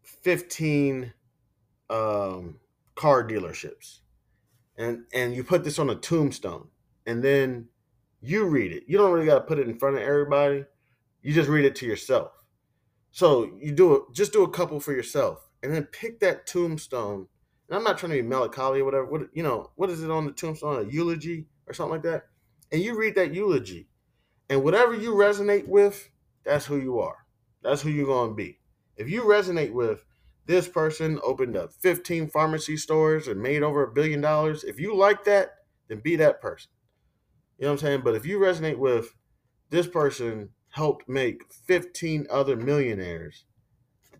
15 um, car dealerships. And and you put this on a tombstone and then you read it. You don't really got to put it in front of everybody. You just read it to yourself. So you do it, just do a couple for yourself, and then pick that tombstone. And I'm not trying to be melancholy or whatever. What you know? What is it on the tombstone? A eulogy or something like that. And you read that eulogy, and whatever you resonate with, that's who you are. That's who you're gonna be. If you resonate with this person opened up 15 pharmacy stores and made over a billion dollars, if you like that, then be that person. You know what I'm saying? But if you resonate with this person helped make 15 other millionaires,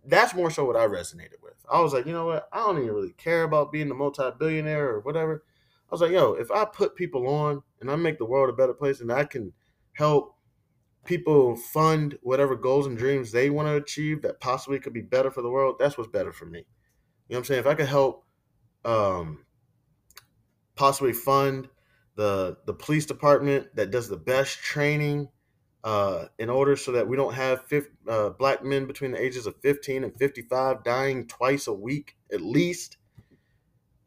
that's more so what I resonated with. I was like, you know what? I don't even really care about being a multi-billionaire or whatever. I was like, yo, if I put people on and I make the world a better place and I can help people fund whatever goals and dreams they want to achieve that possibly could be better for the world, that's what's better for me. You know what I'm saying? If I could help um, possibly fund the the police department that does the best training uh, in order so that we don't have uh, black men between the ages of 15 and 55 dying twice a week at least,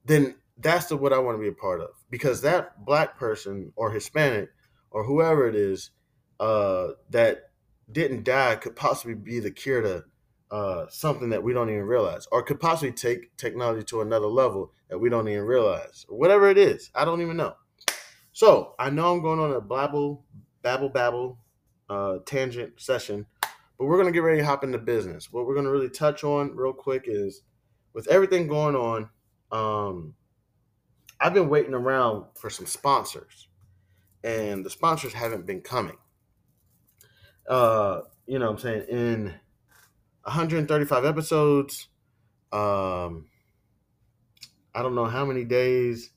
then that's the what I want to be a part of because that black person or Hispanic or whoever it is uh, that didn't die could possibly be the cure to uh, something that we don't even realize, or could possibly take technology to another level that we don't even realize, or whatever it is. I don't even know. So I know I'm going on a babble, babble, babble, uh, tangent session, but we're gonna get ready to hop into business. What we're gonna really touch on real quick is with everything going on. Um, I've been waiting around for some sponsors, and the sponsors haven't been coming. Uh, you know, what I'm saying in 135 episodes. Um, I don't know how many days.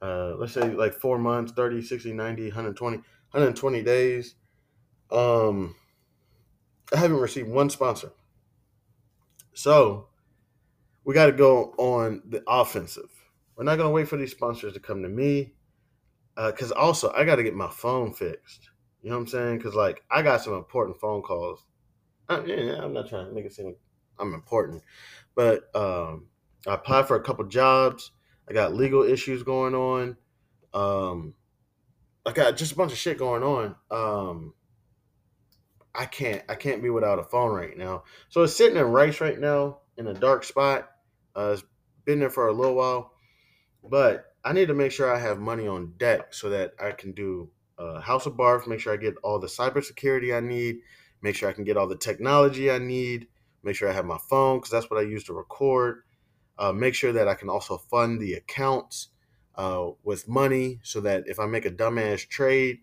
Uh, let's say like four months, 30, 60, 90, 120, 120 days. Um, I haven't received one sponsor. So we got to go on the offensive. We're not going to wait for these sponsors to come to me. Because uh, also, I got to get my phone fixed. You know what I'm saying? Because, like, I got some important phone calls. I, yeah, I'm not trying to make it seem I'm important. But um, I applied for a couple jobs. I got legal issues going on. Um, I got just a bunch of shit going on. Um, I can't I can't be without a phone right now. So it's sitting in rice right now in a dark spot. Uh, it's been there for a little while, but I need to make sure I have money on deck so that I can do uh, House of Barf. Make sure I get all the cybersecurity I need. Make sure I can get all the technology I need. Make sure I have my phone because that's what I use to record. Uh, make sure that I can also fund the accounts uh, with money so that if I make a dumbass trade,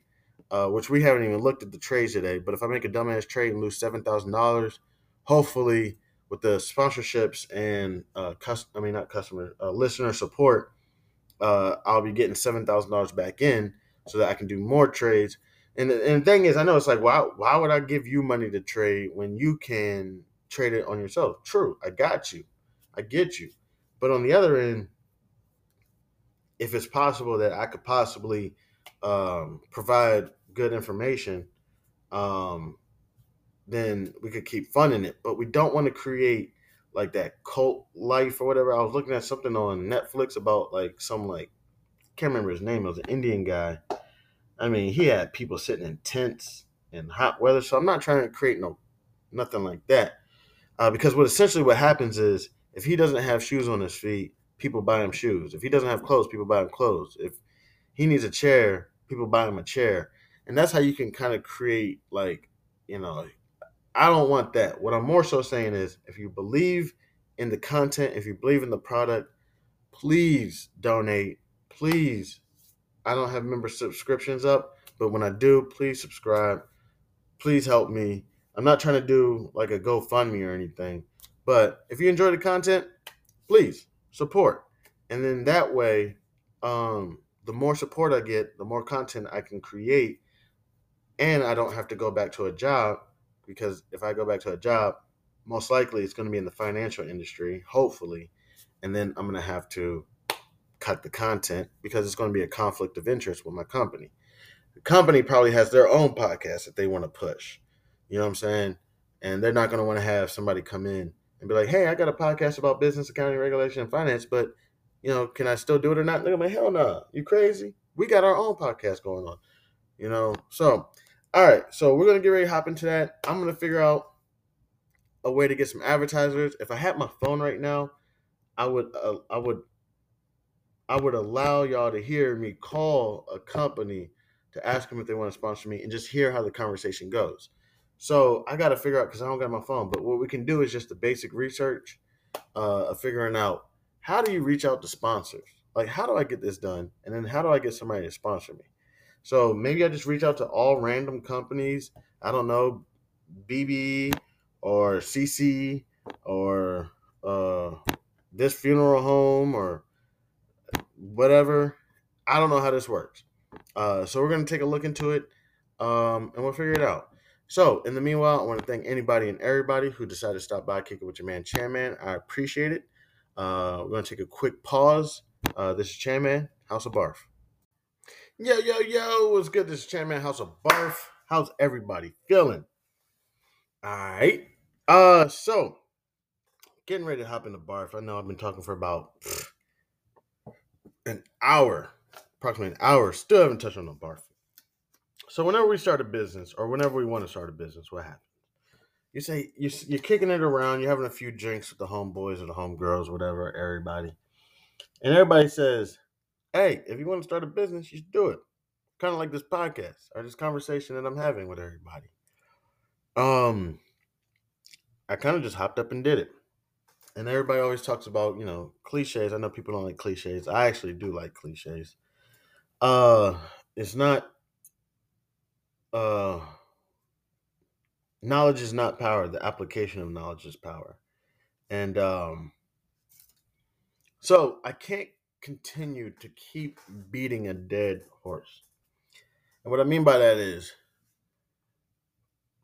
uh, which we haven't even looked at the trades today. But if I make a dumbass trade and lose seven thousand dollars, hopefully with the sponsorships and uh, cus- I mean not customer uh, listener support, uh, I'll be getting seven thousand dollars back in so that I can do more trades. And, and the thing is, I know it's like, why why would I give you money to trade when you can trade it on yourself? True, I got you, I get you, but on the other end, if it's possible that I could possibly um, provide good information, um, then we could keep funding it. But we don't want to create like that cult life or whatever. I was looking at something on Netflix about like some like can't remember his name. It was an Indian guy. I mean, he had people sitting in tents in hot weather. So I'm not trying to create no nothing like that. Uh, because what essentially what happens is if he doesn't have shoes on his feet, people buy him shoes. If he doesn't have clothes, people buy him clothes. If he needs a chair, people buy him a chair and that's how you can kind of create like you know i don't want that what i'm more so saying is if you believe in the content if you believe in the product please donate please i don't have member subscriptions up but when i do please subscribe. Please help me. I'm not trying to do like a gofundme or anything but if you enjoy the content please support. And then that way um the more support i get the more content i can create and I don't have to go back to a job because if I go back to a job, most likely it's going to be in the financial industry, hopefully, and then I'm going to have to cut the content because it's going to be a conflict of interest with my company. The company probably has their own podcast that they want to push. You know what I'm saying? And they're not going to want to have somebody come in and be like, "Hey, I got a podcast about business, accounting, regulation, and finance, but you know, can I still do it or not? Look at my hell no. You crazy? We got our own podcast going on. You know, so all right, so we're gonna get ready to hop into that. I'm gonna figure out a way to get some advertisers. If I had my phone right now, I would uh, I would I would allow y'all to hear me call a company to ask them if they want to sponsor me and just hear how the conversation goes. So I got to figure out because I don't got my phone. But what we can do is just the basic research uh, of figuring out how do you reach out to sponsors. Like how do I get this done, and then how do I get somebody to sponsor me? So maybe I just reach out to all random companies. I don't know, BB or CC or uh, this funeral home or whatever. I don't know how this works. Uh, so we're to take a look into it um, and we'll figure it out. So, in the meanwhile, I want to thank anybody and everybody who decided to stop by Kick It With Your Man Chairman. I appreciate it. Uh, we're to take a quick pause. Uh, this is Chairman, House of Barf. Yo, yo, yo, what's good? This is Chairman, House of Barf. How's everybody feeling? All right. Uh, so getting ready to hop in the barf. I know I've been talking for about an hour, approximately an hour. Still haven't touched on the barf. So whenever we start a business, or whenever we want to start a business, what happens? You say you, you're kicking it around. You're having a few drinks with the homeboys or the homegirls, whatever, everybody, and everybody says, "Hey, if you want to start a business, you should do it." Kind of like this podcast or this conversation that I'm having with everybody. Um, I kind of just hopped up and did it. And everybody always talks about, you know, cliches. I know people don't like cliches. I actually do like cliches. Uh it's not uh knowledge is not power. The application of knowledge is power. And um so I can't continue to keep beating a dead horse. And what I mean by that is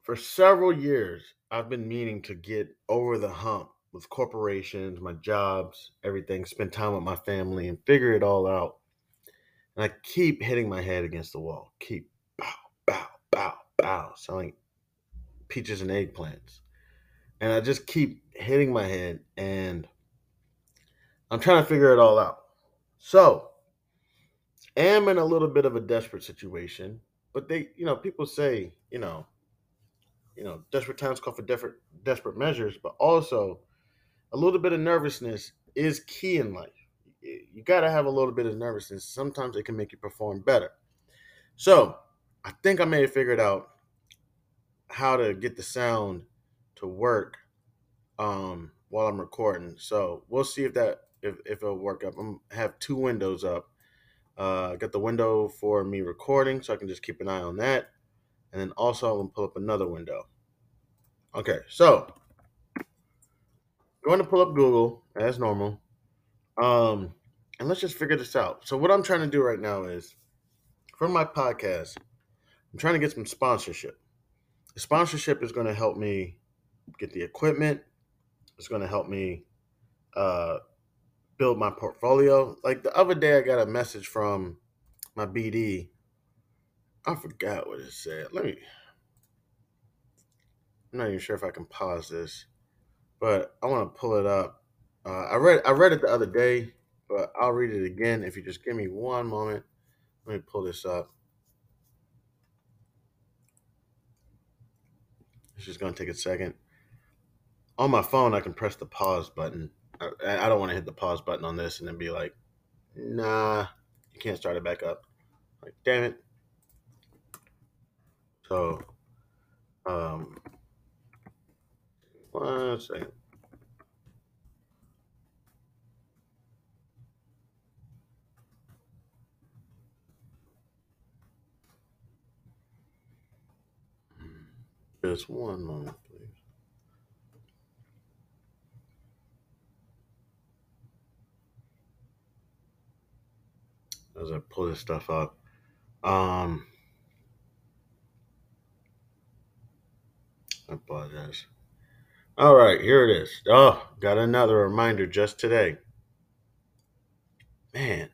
for several years I've been meaning to get over the hump with corporations, my jobs, everything, spend time with my family and figure it all out. And I keep hitting my head against the wall. Keep bow, bow, bow, bow, selling peaches and eggplants. And I just keep hitting my head and I'm trying to figure it all out. So, am in a little bit of a desperate situation, but they, you know, people say, you know, you know, desperate times call for desperate desperate measures, but also a little bit of nervousness is key in life. You got to have a little bit of nervousness. Sometimes it can make you perform better. So, I think I may have figured out how to get the sound to work um, while I'm recording. So we'll see if that if, if it'll work up. I'm have two windows up. Uh, got the window for me recording, so I can just keep an eye on that. And then also I'm gonna pull up another window. Okay, so going to pull up Google as normal. Um, and let's just figure this out. So what I'm trying to do right now is for my podcast, I'm trying to get some sponsorship. The sponsorship is going to help me get the equipment. It's going to help me uh, build my portfolio. Like the other day, I got a message from my BD. I forgot what it said. Let me. I'm not even sure if I can pause this, but I want to pull it up. Uh, I read I read it the other day, but I'll read it again if you just give me one moment. Let me pull this up. It's just gonna take a second. On my phone, I can press the pause button. I, I don't want to hit the pause button on this and then be like, "Nah, you can't start it back up." Like, damn it. So, um, one second. Just one moment, please. As I pull this stuff up. Um, I apologize. All right, here it is. Oh, got another reminder just today. Man,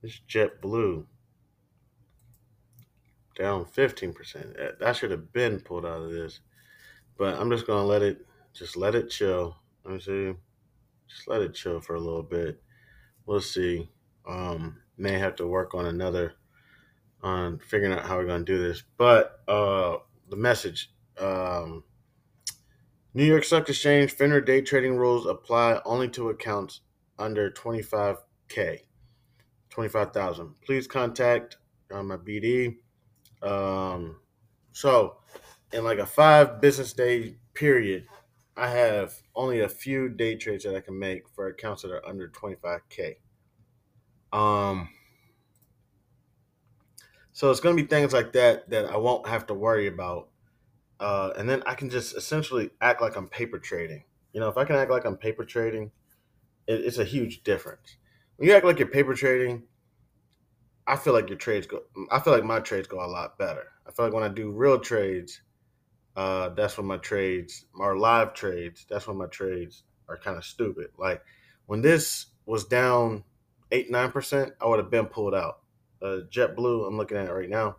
this JetBlue down 15%. That should have been pulled out of this. But I'm just gonna let it just let it chill. Let me see. Just let it chill for a little bit. we'll see. Um, may have to work on another on figuring out how we're going to do this. But uh, the message um, New York Stock Exchange FINRA day trading rules apply only to accounts under 25K, 25,000. Please contact uh, my BD. Um, so, in like a five business day period, I have only a few day trades that I can make for accounts that are under 25K. Um, so it's going to be things like that that I won't have to worry about. Uh, and then I can just essentially act like I'm paper trading. You know, if I can act like I'm paper trading, it, it's a huge difference. When you act like you're paper trading, I feel like your trades go. I feel like my trades go a lot better. I feel like when I do real trades, uh, that's when my trades, our live trades, that's when my trades are kind of stupid. Like when this was down eight nine percent, I would have been pulled out. Uh, JetBlue, I'm looking at it right now.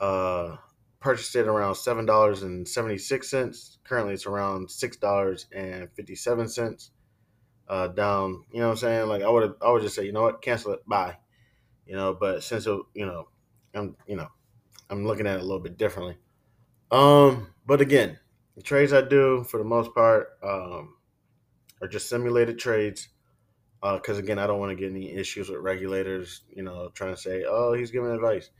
Uh, purchased it around seven dollars and seventy six cents. Currently, it's around six dollars and fifty seven cents. Uh, down, you know what I'm saying? Like I would, I would just say, you know what, cancel it, bye. You know, but since it, you know, I'm, you know, I'm looking at it a little bit differently. Um, but again, the trades I do for the most part um, are just simulated trades. Because uh, again, I don't want to get any issues with regulators. You know, trying to say, "Oh, he's giving advice."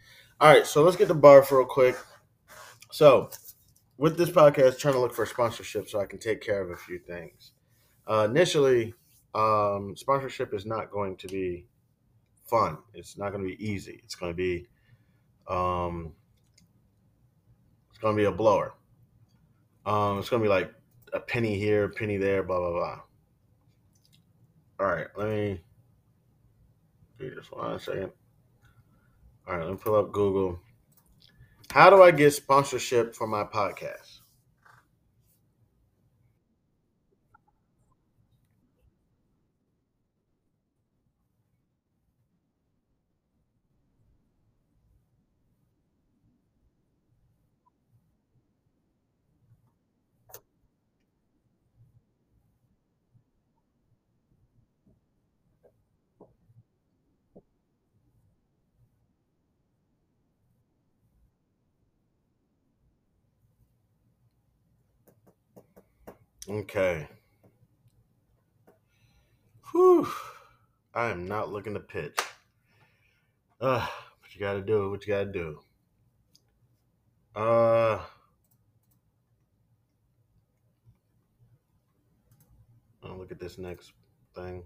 All right, so let's get the bar real quick. So, with this podcast, trying to look for sponsorship so I can take care of a few things. Uh, initially, um, sponsorship is not going to be fun. It's not going to be easy. It's going to be, um, it's going to be a blower. Um, it's going to be like a penny here, a penny there, blah blah blah. All right, let me this one second. All right, let me pull up Google. How do I get sponsorship for my podcast? Okay. Whew. I am not looking to pitch. Uh, what you gotta do, what you gotta do. Uh, I'll look at this next thing.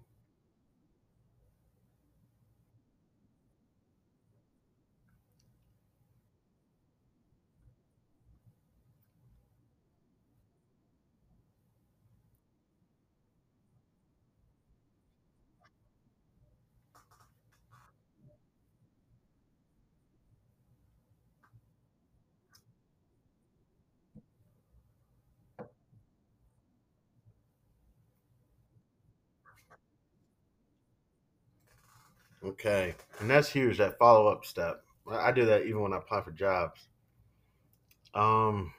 Okay, and that's huge. That follow up step. I do that even when I apply for jobs. Um,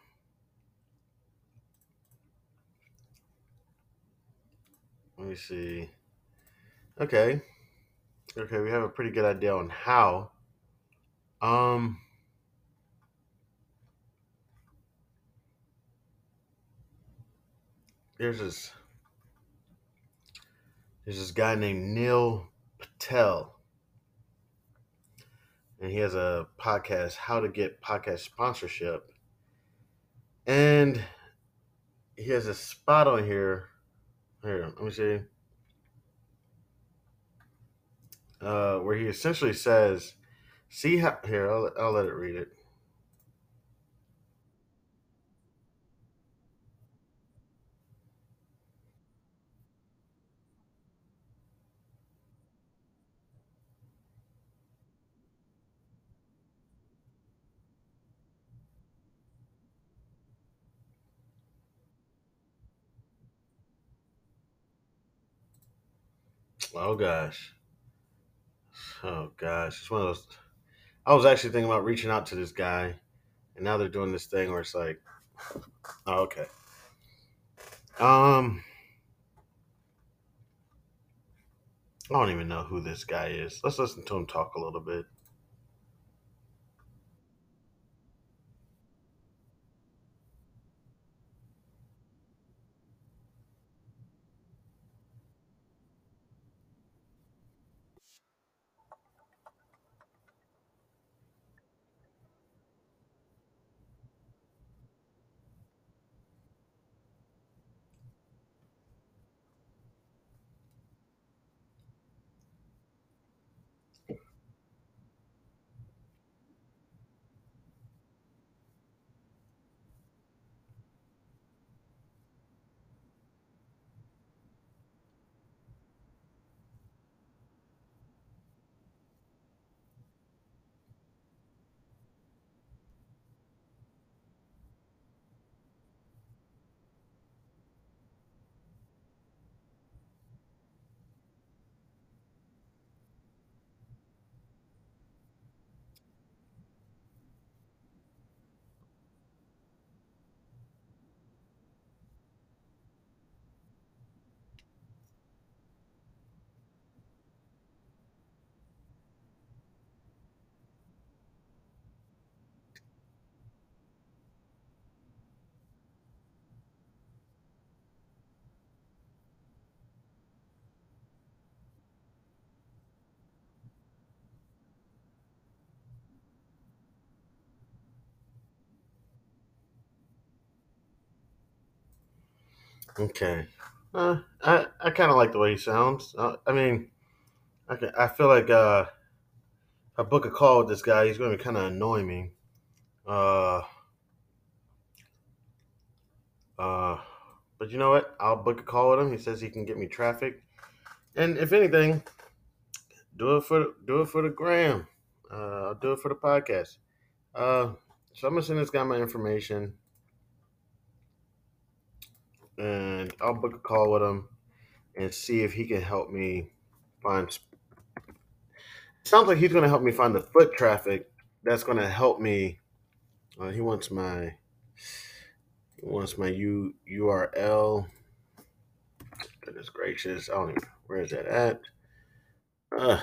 let me see. Okay, okay, we have a pretty good idea on how. Um, there's this there's this guy named Neil Patel, and he has a podcast, How to Get Podcast Sponsorship, and he has a spot on here. Here, let me see. Uh, where he essentially says, "See how here, I'll, I'll let it read it." Oh gosh, oh gosh, it's one of those. I was actually thinking about reaching out to this guy, and now they're doing this thing where it's like, oh, okay. Um, I don't even know who this guy is. Let's listen to him talk a little bit. Okay. Uh, I I kind of like the way he sounds. Uh, I mean, okay, I feel like uh, if I book a call with this guy, he's going to kind of annoy me. Uh, uh, but you know what? I'll book a call with him. He says he can get me traffic, and if anything, do it for do it for the gram. Uh, I'll do it for the podcast. Uh, so I'm gonna send this guy my information, and I'll book a call with him and see if he can help me find. Sounds like he's gonna help me find the foot traffic that's gonna help me. Uh, he wants my he wants my U URL. Goodness gracious, I don't even where is that at? Uh,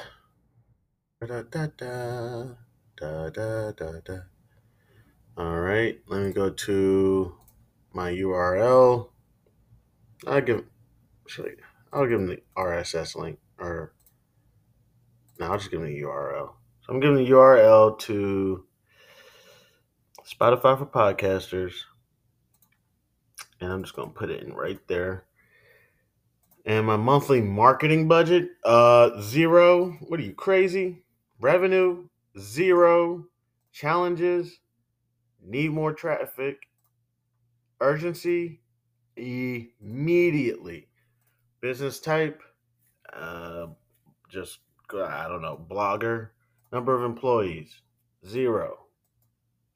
da da da da da da da. All right, let me go to my URL. I'll give I'll give them the RSS link or no, I'll just give them the URL. So I'm giving the URL to Spotify for podcasters, and I'm just gonna put it in right there. And my monthly marketing budget, uh, zero. What are you crazy? Revenue, zero. Challenges, need more traffic. Urgency, immediately. Business type, uh, just I don't know. Blogger, number of employees, zero.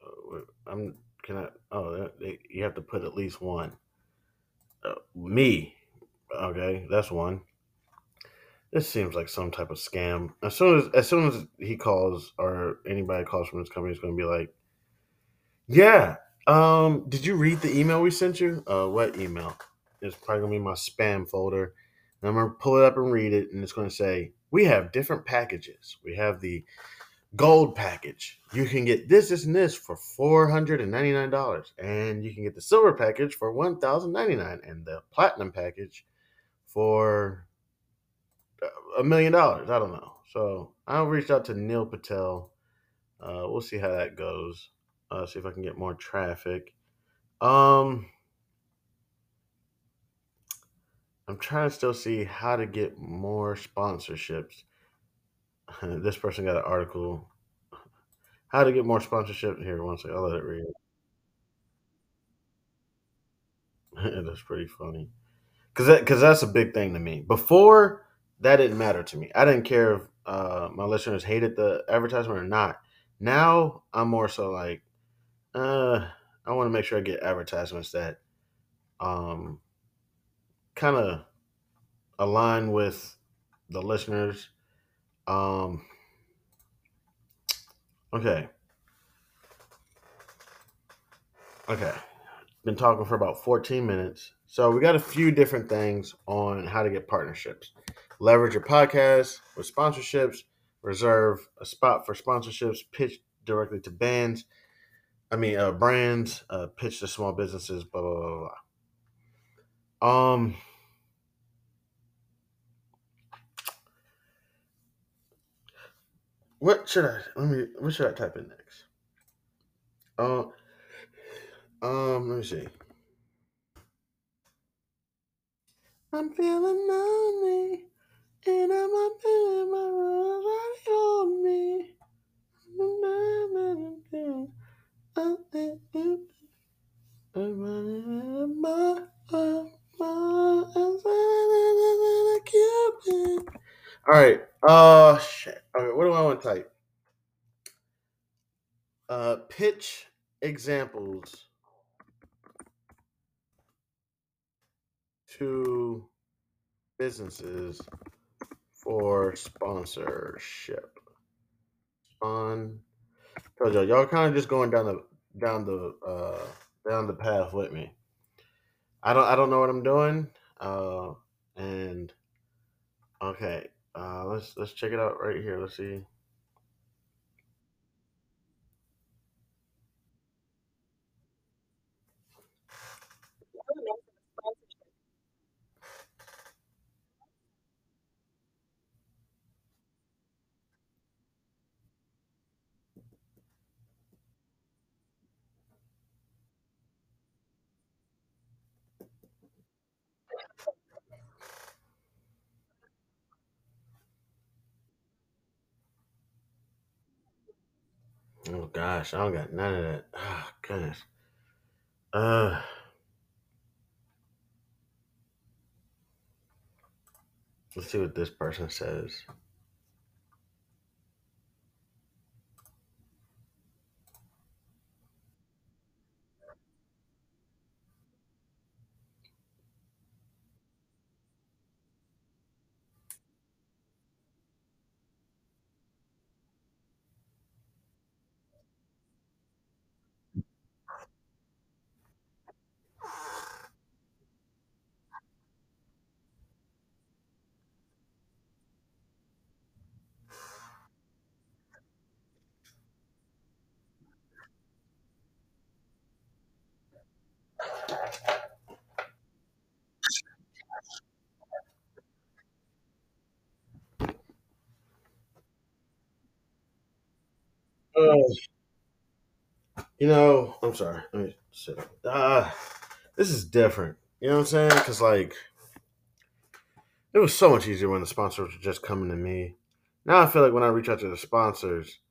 Uh, I'm can I? Oh, you have to put at least one. Uh, me, okay, that's one. This seems like some type of scam. As soon as as soon as he calls or anybody calls from this company, is going to be like, "Yeah, um, did you read the email we sent you? Uh, what email? It's probably gonna be my spam folder. And I'm gonna pull it up and read it, and it's gonna say we have different packages. We have the gold package. You can get this, this, and this for four hundred and ninety nine dollars, and you can get the silver package for one thousand ninety nine, and the platinum package for a million dollars. I don't know. So I'll reach out to Neil Patel. Uh, we'll see how that goes. Uh, see if I can get more traffic. Um, I'm trying to still see how to get more sponsorships. this person got an article. How to get more sponsorship here? One second, I'll let it read. that's pretty funny, cause that, cause that's a big thing to me. Before that didn't matter to me. I didn't care if uh, my listeners hated the advertisement or not. Now I'm more so like, uh, I want to make sure I get advertisements that um, kind of align with the listeners. Um, okay. Okay. Been talking for about 14 minutes. So we got a few different things on how to get partnerships. Leverage your podcast with sponsorships. Reserve a spot for sponsorships. Pitch directly to bands. I mean, uh, brands. Uh, pitch to small businesses. Blah blah blah blah. Um. What should I let me? What should I type in next? Uh, um, let me see. I'm feeling lonely, and I'm not feeling my rules on me. All right. Uh, shit. Okay, what do I want to type? Uh, pitch examples to businesses for sponsorship. Spawn. Told y'all, y'all kind of just going down the down the uh down the path with me. I don't I don't know what I'm doing. Uh, and okay, uh, let's let's check it out right here. Let's see. Oh gosh, I don't got none of that. Oh goodness. Uh let's see what this person says. You know, I'm sorry. Let me sit. Uh, this is different. You know what I'm saying? Because like, it was so much easier when the sponsors were just coming to me. Now I feel like when I reach out to the sponsors,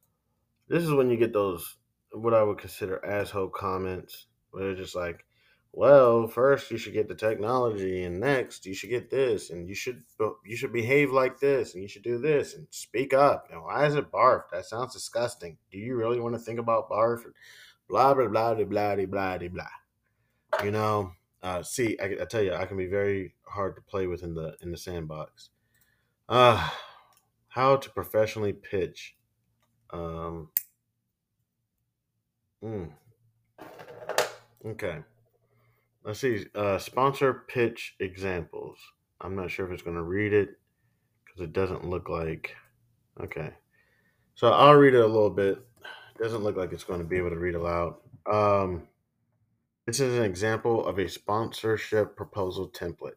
this is when you get those what I would consider asshole comments where they're just like, "Well, first you should get the technology, and next you should get this, and you should you should behave like this, and you should do this, and speak up." And why is it barf? That sounds disgusting. Do you really want to think about barf? Blah blah blah blah blah blah blah. You know, uh, see, I, I tell you, I can be very hard to play with in the in the sandbox. Uh, how to professionally pitch. Um, mm, okay. Let's see. Uh, sponsor pitch examples. I'm not sure if it's going to read it because it doesn't look like. Okay. So I'll read it a little bit. Doesn't look like it's going to be able to read aloud. Um, this is an example of a sponsorship proposal template.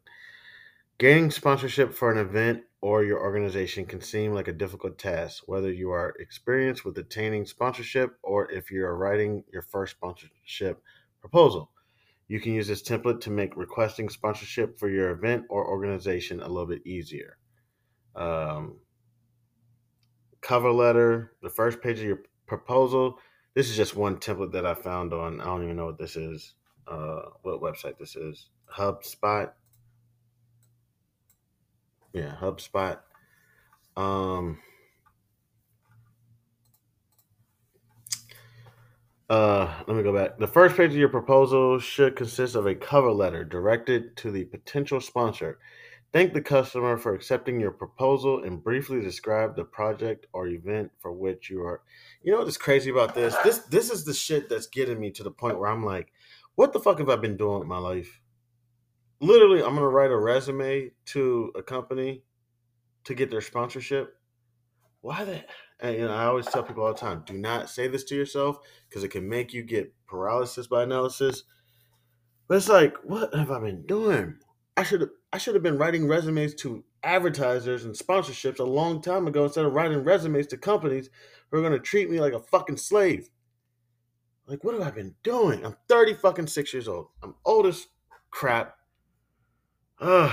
Gaining sponsorship for an event or your organization can seem like a difficult task, whether you are experienced with attaining sponsorship or if you are writing your first sponsorship proposal. You can use this template to make requesting sponsorship for your event or organization a little bit easier. Um, cover letter, the first page of your proposal. This is just one template that I found on, I don't even know what this is, uh, what website this is. HubSpot. Yeah, HubSpot. Um, uh, let me go back. The first page of your proposal should consist of a cover letter directed to the potential sponsor. Thank the customer for accepting your proposal and briefly describe the project or event for which you are. You know what's crazy about this? This this is the shit that's getting me to the point where I'm like, what the fuck have I been doing with my life? Literally, I'm gonna write a resume to a company to get their sponsorship, why the and you know, I always tell people all the time, do not say this to yourself because it can make you get paralysis by analysis. But it's like, what have I been doing? I should have I should have been writing resumes to advertisers and sponsorships a long time ago instead of writing resumes to companies who are gonna treat me like a fucking slave. Like, what have I been doing? I'm 30 fucking six years old. I'm old as crap. Ugh.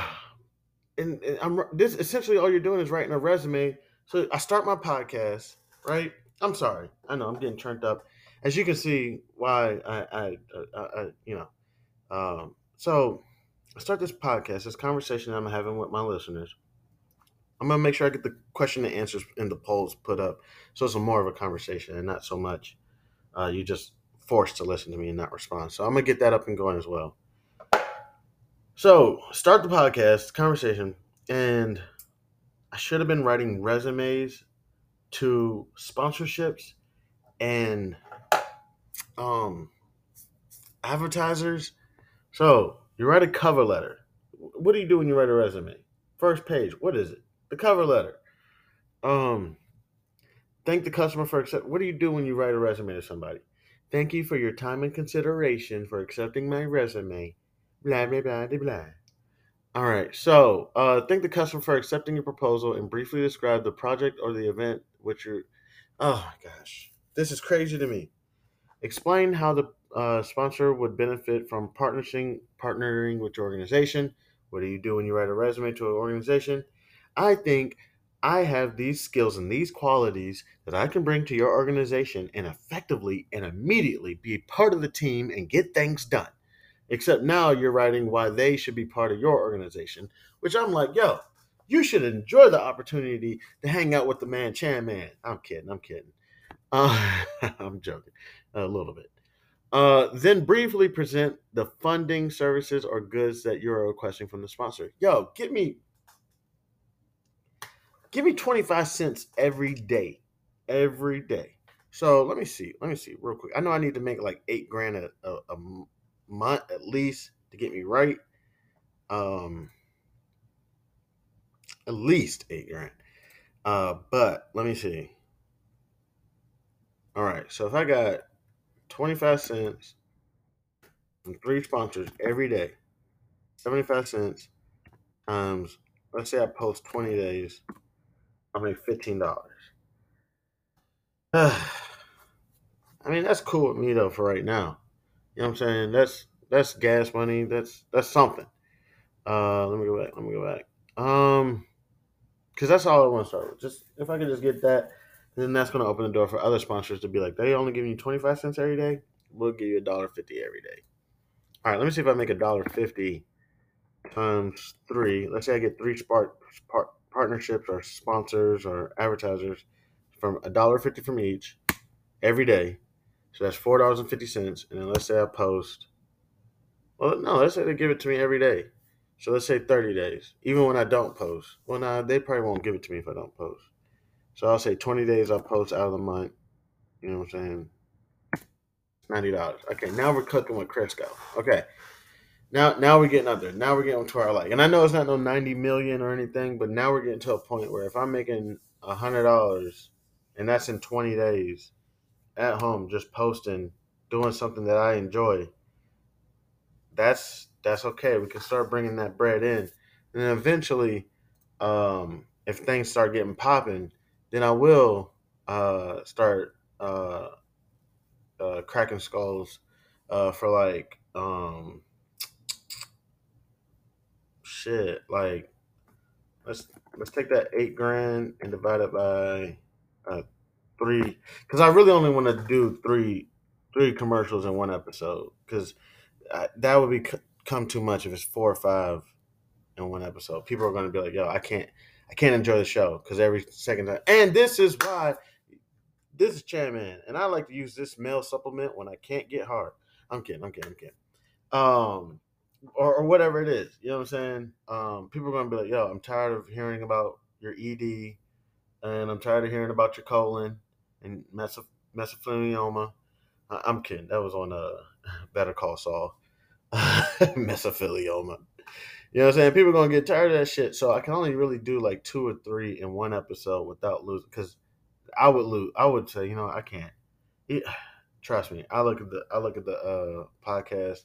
And, and I'm this essentially all you're doing is writing a resume. So I start my podcast, right? I'm sorry. I know I'm getting turned up. As you can see, why I, I, I, I you know, um, so I start this podcast, this conversation I'm having with my listeners. I'm gonna make sure I get the question and answers in the polls put up, so it's more of a conversation and not so much uh, you just forced to listen to me and not respond. So I'm gonna get that up and going as well. So start the podcast conversation, and I should have been writing resumes to sponsorships and um advertisers. So you write a cover letter. What do you do when you write a resume? First page. What is it? The cover letter. Um, thank the customer for accept. What do you do when you write a resume to somebody? Thank you for your time and consideration for accepting my resume. Blah blah blah blah blah. All right. So, uh, thank the customer for accepting your proposal and briefly describe the project or the event which you're. Oh my gosh, this is crazy to me. Explain how the uh, sponsor would benefit from partnering partnering with your organization. What do you do when you write a resume to an organization? I think I have these skills and these qualities that I can bring to your organization and effectively and immediately be part of the team and get things done. Except now you're writing why they should be part of your organization, which I'm like, yo, you should enjoy the opportunity to hang out with the man, Chan Man. I'm kidding. I'm kidding. Uh, I'm joking a little bit. Uh, then briefly present the funding, services, or goods that you're requesting from the sponsor. Yo, give me give me 25 cents every day. Every day. So let me see. Let me see real quick. I know I need to make like eight grand a, a, a month at least to get me right. Um, at least eight grand. Uh, but let me see. All right. So if I got 25 cents from three sponsors every day, 75 cents times, let's say I post 20 days, I make $15. I mean, that's cool with me though for right now. You know what I'm saying? That's that's gas money. That's that's something. Uh, let me go back. Let me go back. Um, because that's all I want to start with. Just if I could just get that, then that's going to open the door for other sponsors to be like, they only give you twenty five cents every day. We'll give you a dollar fifty every day. All right, let me see if I make a dollar fifty times three. Let's say I get three spark, part, partnerships or sponsors or advertisers from a dollar fifty from each every day. So that's four dollars and fifty cents. And then let's say I post. Well, no, let's say they give it to me every day. So let's say thirty days, even when I don't post. Well, nah, they probably won't give it to me if I don't post. So I'll say twenty days I'll post out of the month. You know what I'm saying? Ninety dollars. Okay, now we're cooking with Crisco. Okay. Now, now we're getting up there. Now we're getting to our like, and I know it's not no ninety million or anything, but now we're getting to a point where if I'm making a hundred dollars, and that's in twenty days, at home, just posting, doing something that I enjoy, that's that's okay. We can start bringing that bread in, and then eventually, um, if things start getting popping, then I will uh, start uh, uh, cracking skulls uh, for like um, shit. Like let's let's take that eight grand and divide it by uh, three, because I really only want to do three three commercials in one episode, because that would be come too much if it's four or five in one episode. People are going to be like, "Yo, I can't." I can't enjoy the show because every second time. And this is why this is Chairman, and I like to use this male supplement when I can't get hard. I'm kidding. I'm kidding. I'm kidding. Um, or, or whatever it is. You know what I'm saying? Um, people are gonna be like, "Yo, I'm tired of hearing about your ED, and I'm tired of hearing about your colon and mesothelioma." I- I'm kidding. That was on a Better Call Saul. mesothelioma. You know what I'm saying? People gonna get tired of that shit. So I can only really do like two or three in one episode without losing. Because I would lose. I would say, you know, I can't. It, trust me. I look at the I look at the uh, podcast.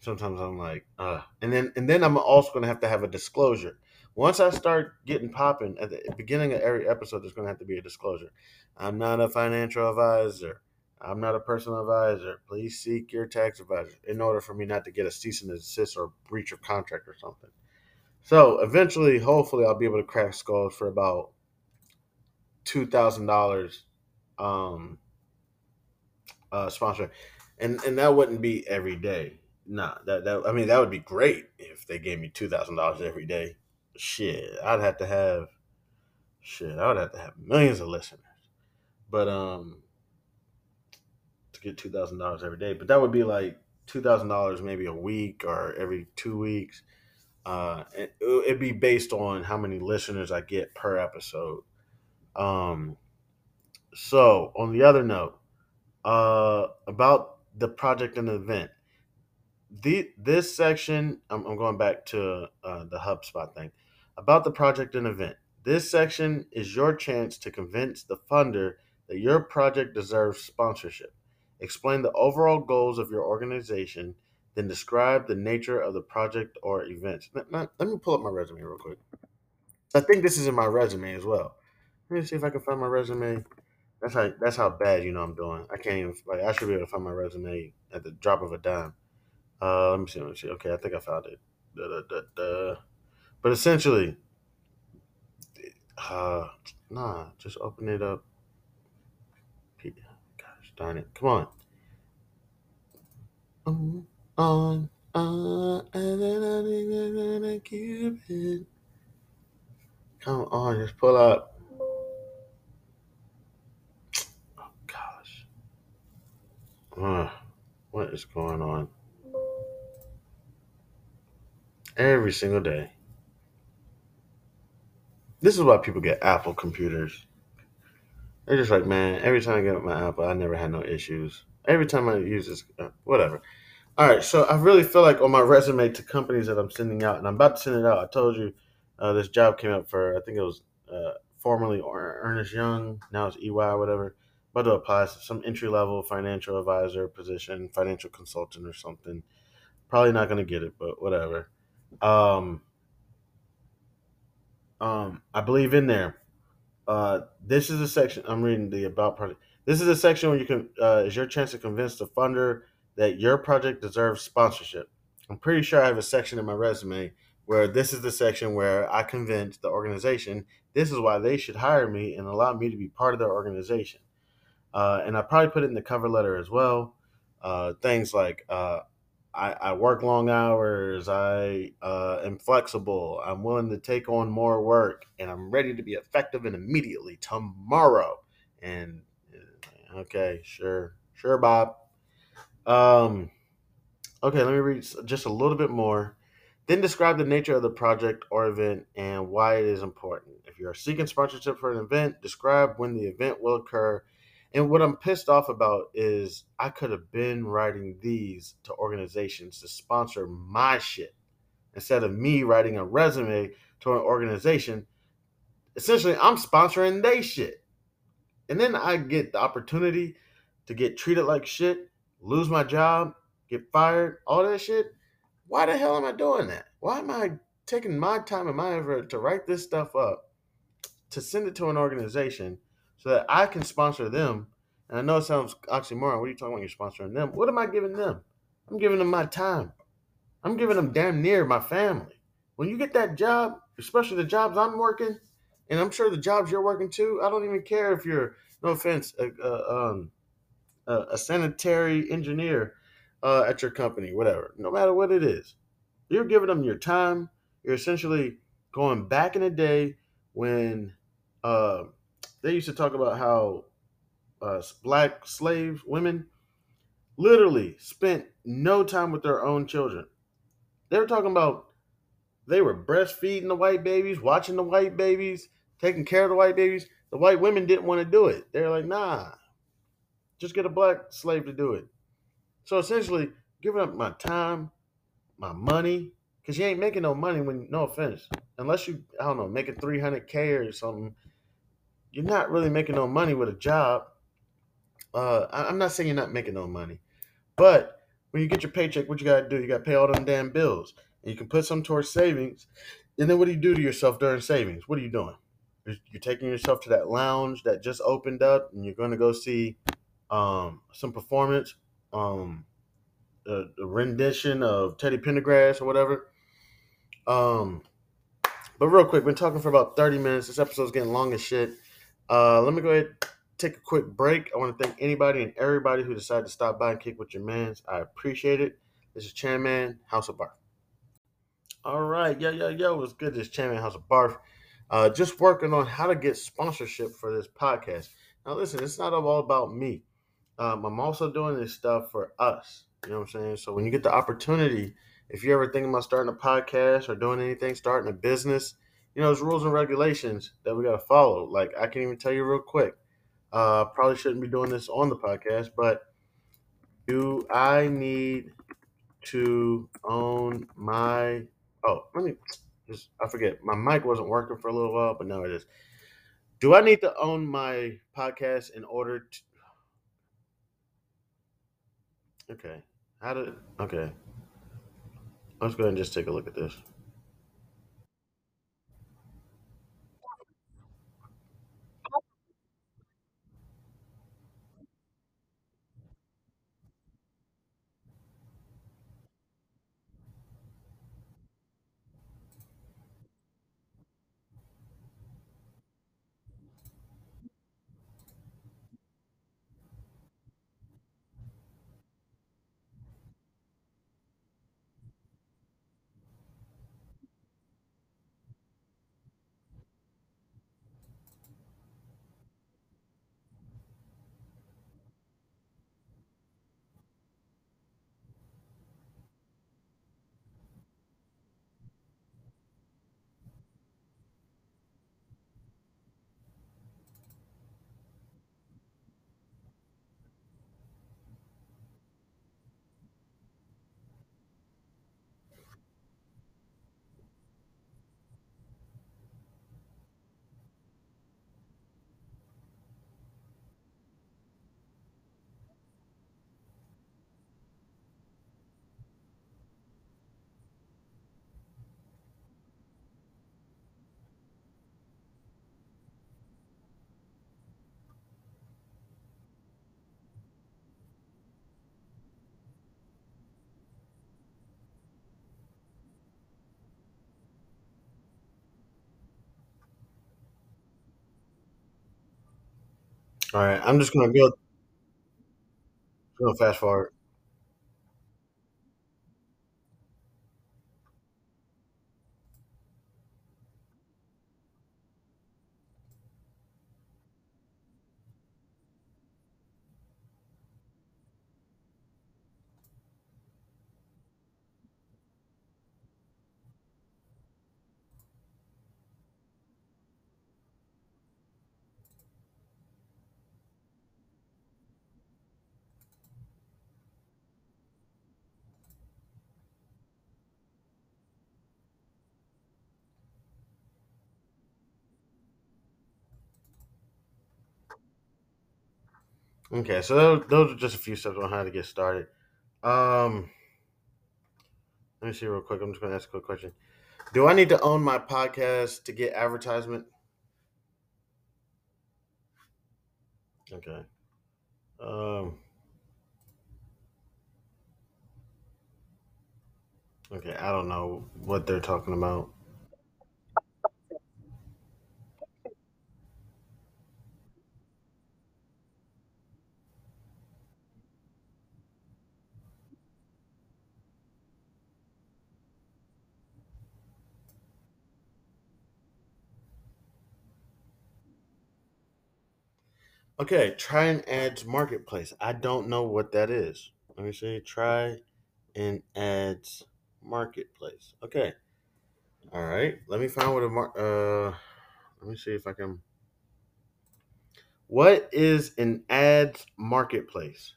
Sometimes I'm like, uh, and then and then I'm also gonna have to have a disclosure. Once I start getting popping at the beginning of every episode, there's gonna have to be a disclosure. I'm not a financial advisor. I'm not a personal advisor. Please seek your tax advisor in order for me not to get a cease and desist or breach of contract or something. So eventually, hopefully, I'll be able to crack skulls for about two thousand dollars um uh sponsor. And and that wouldn't be every day. Nah, that, that I mean that would be great if they gave me two thousand dollars every day. Shit, I'd have to have shit, I would have to have millions of listeners. But um get two thousand dollars every day. But that would be like two thousand dollars maybe a week or every two weeks. Uh, it, it'd be based on how many listeners I get per episode. Um, so on the other note, uh, about the project and the event, the this section, I'm, I'm going back to uh, the HubSpot thing about the project and event. This section is your chance to convince the funder that your project deserves sponsorship. Explain the overall goals of your organization, then describe the nature of the project or event. Let, let, me pull up my resume real quick. I think this is in my resume as well. Let me see if I can find my resume. That's how that's how bad you know I'm doing. I can't even like I should be able to find my resume at the drop of a dime. Uh, let me see. Let me see. Okay, I think I found it. Da, da, da. But essentially, uh, nah, just open it up. Darn it! Come on. On, on, on, and then I'm gonna keep it. Come on, just pull up. Oh gosh. Uh, what is going on? Every single day. This is why people get Apple computers. They're just like, man, every time I get my Apple, I never had no issues. Every time I use this, uh, whatever. All right, so I really feel like on my resume to companies that I'm sending out, and I'm about to send it out. I told you uh, this job came up for, I think it was uh, formerly Ernest Young, now it's EY, whatever. About to apply to some entry level financial advisor position, financial consultant or something. Probably not going to get it, but whatever. Um, um, I believe in there. Uh, this is a section I'm reading the about project. This is a section where you can uh, is your chance to convince the funder that your project deserves sponsorship. I'm pretty sure I have a section in my resume where this is the section where I convince the organization this is why they should hire me and allow me to be part of their organization. Uh, and I probably put it in the cover letter as well. Uh, things like uh, I, I, work long hours, I uh, am flexible, I'm willing to take on more work, and I'm ready to be effective and immediately tomorrow. And uh, okay, sure, sure, Bob. Um, okay, let me read just a little bit more. Then describe the nature of the project or event and why it is important. If you are seeking sponsorship for an event, describe when the event will occur. And what I'm pissed off about is I could have been writing these to organizations to sponsor my shit instead of me writing a resume to an organization. Essentially, I'm sponsoring they shit. And then I get the opportunity to get treated like shit lose my job, get fired, all that shit. Why the hell am I doing that? Why am I taking my time and my effort to write this stuff up, to send it to an organization so that I can sponsor them? And I know it sounds oxymoron. What are you talking about? You're sponsoring them. What am I giving them? I'm giving them my time. I'm giving them damn near my family. When you get that job, especially the jobs I'm working, and I'm sure the jobs you're working too, I don't even care if you're, no offense, uh, uh, um, a, a sanitary engineer uh, at your company, whatever, no matter what it is. You're giving them your time. You're essentially going back in the day when uh, they used to talk about how uh, black slave women literally spent no time with their own children. They were talking about they were breastfeeding the white babies, watching the white babies, taking care of the white babies. The white women didn't want to do it. They're like, nah, just get a black slave to do it. So essentially, giving up my time, my money, because you ain't making no money when no offense, unless you I don't know making three hundred k or something. You're not really making no money with a job. Uh, I'm not saying you're not making no money, but when you get your paycheck, what you got to do? You got to pay all them damn bills, and you can put some towards savings. And then what do you do to yourself during savings? What are you doing? You're, taking yourself to that lounge that just opened up, and you're going to go see um, some performance, um, a, a rendition of Teddy Pendergrass or whatever. Um, but real quick, been talking for about 30 minutes. This episode's getting long as shit. Uh, let me go ahead take a quick break. I want to thank anybody and everybody who decided to stop by and kick with your mans. I appreciate it. This is Chairman House of Barf. All right, yo, yo, yo, what's good? This is Chairman House of Barf. Uh, just working on how to get sponsorship for this podcast. Now, listen, it's not all about me. Um, I'm also doing this stuff for us. You know what I'm saying? So when you get the opportunity, if you're ever thinking about starting a podcast or doing anything, starting a business, you know, there's rules and regulations that we got to follow. Like I can even tell you real quick. Uh, probably shouldn't be doing this on the podcast, but do I need to own my? Oh, let me just. I forget. My mic wasn't working for a little while, but now it is. Do I need to own my podcast in order to? Okay. How did? Okay. Let's go ahead and just take a look at this. All right, I'm just gonna go. Go fast forward. Okay, so those, are just a few steps on how to get started. Um, let me see real quick. I'm just gonna ask a quick question. Do I need to own my podcast to get advertisement? Okay. Um. Okay, I don't know what they're talking about. Okay, try and ads marketplace. I don't know what that is. Let me see. Try and ads marketplace. Okay. All right. Let me find what a mar- uh. Let me see if I can. What is an ads marketplace?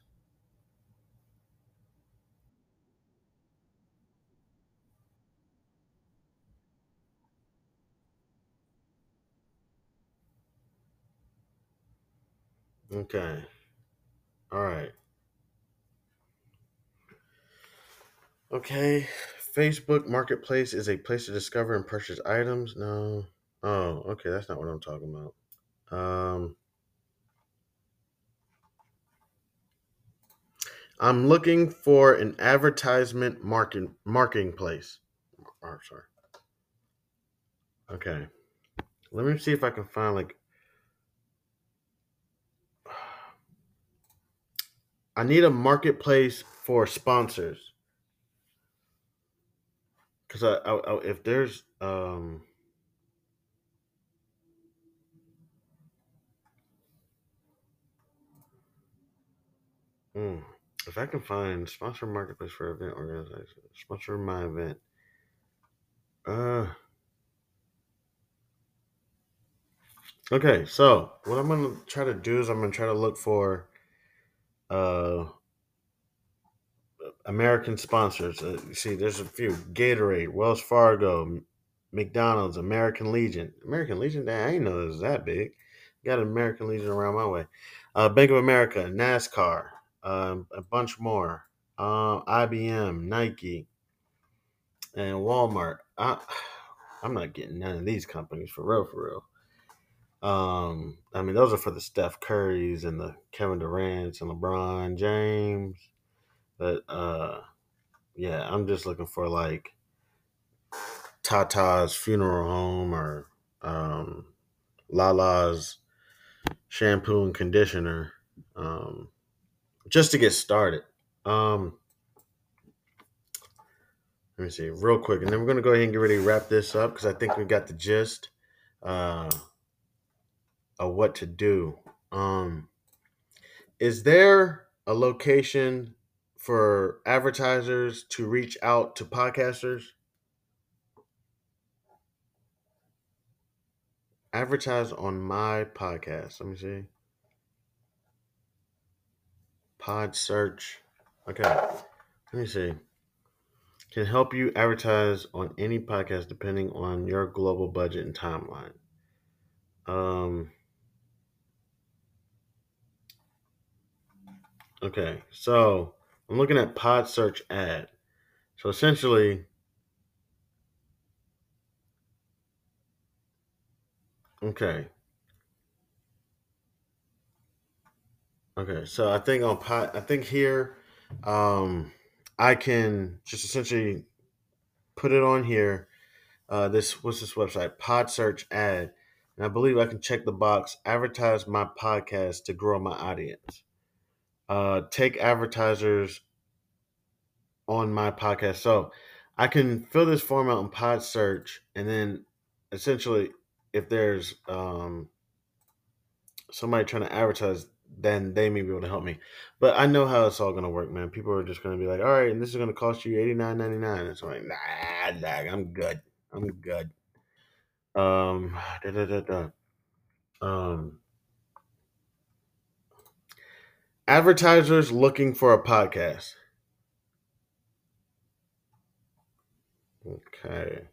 Okay. All right. Okay. Facebook Marketplace is a place to discover and purchase items. No. Oh, okay. That's not what I'm talking about. Um, I'm looking for an advertisement market marketing place. Oh, sorry. Okay. Let me see if I can find like. I need a marketplace for sponsors. Because I, I, I, if there's um. hmm, if I can find sponsor marketplace for event organization, sponsor my event. Uh. Okay, so what I'm gonna try to do is I'm gonna try to look for uh American sponsors. Uh, you see, there's a few: Gatorade, Wells Fargo, McDonald's, American Legion. American Legion, Dang, I didn't know it was that big. Got an American Legion around my way. Uh, Bank of America, NASCAR, um, a bunch more. Uh, IBM, Nike, and Walmart. I, I'm not getting none of these companies for real, for real. Um, I mean, those are for the Steph Currys and the Kevin Durant's and LeBron James. But uh, yeah, I'm just looking for like Tata's funeral home or um, Lala's shampoo and conditioner, um, just to get started. Um, let me see real quick, and then we're gonna go ahead and get ready to wrap this up because I think we got the gist uh, of what to do. Um, is there a location for advertisers to reach out to podcasters? Advertise on my podcast. Let me see. Pod search. Okay. Let me see. Can help you advertise on any podcast depending on your global budget and timeline. Um okay. So, I'm looking at pod search ad. So essentially okay. Okay. So I think on pod I think here um I can just essentially put it on here uh, this what's this website pod search ad and i believe i can check the box advertise my podcast to grow my audience uh, take advertisers on my podcast. So i can fill this form out in pod search and then essentially if there's um, somebody trying to advertise then they may be able to help me. But i know how it's all to work man. People are just to be like all right and this is to cost you $89.99 and i'm like nah, nah i'm good. I'm good. Um, da, da, da, da. um, advertisers looking for a podcast. Okay.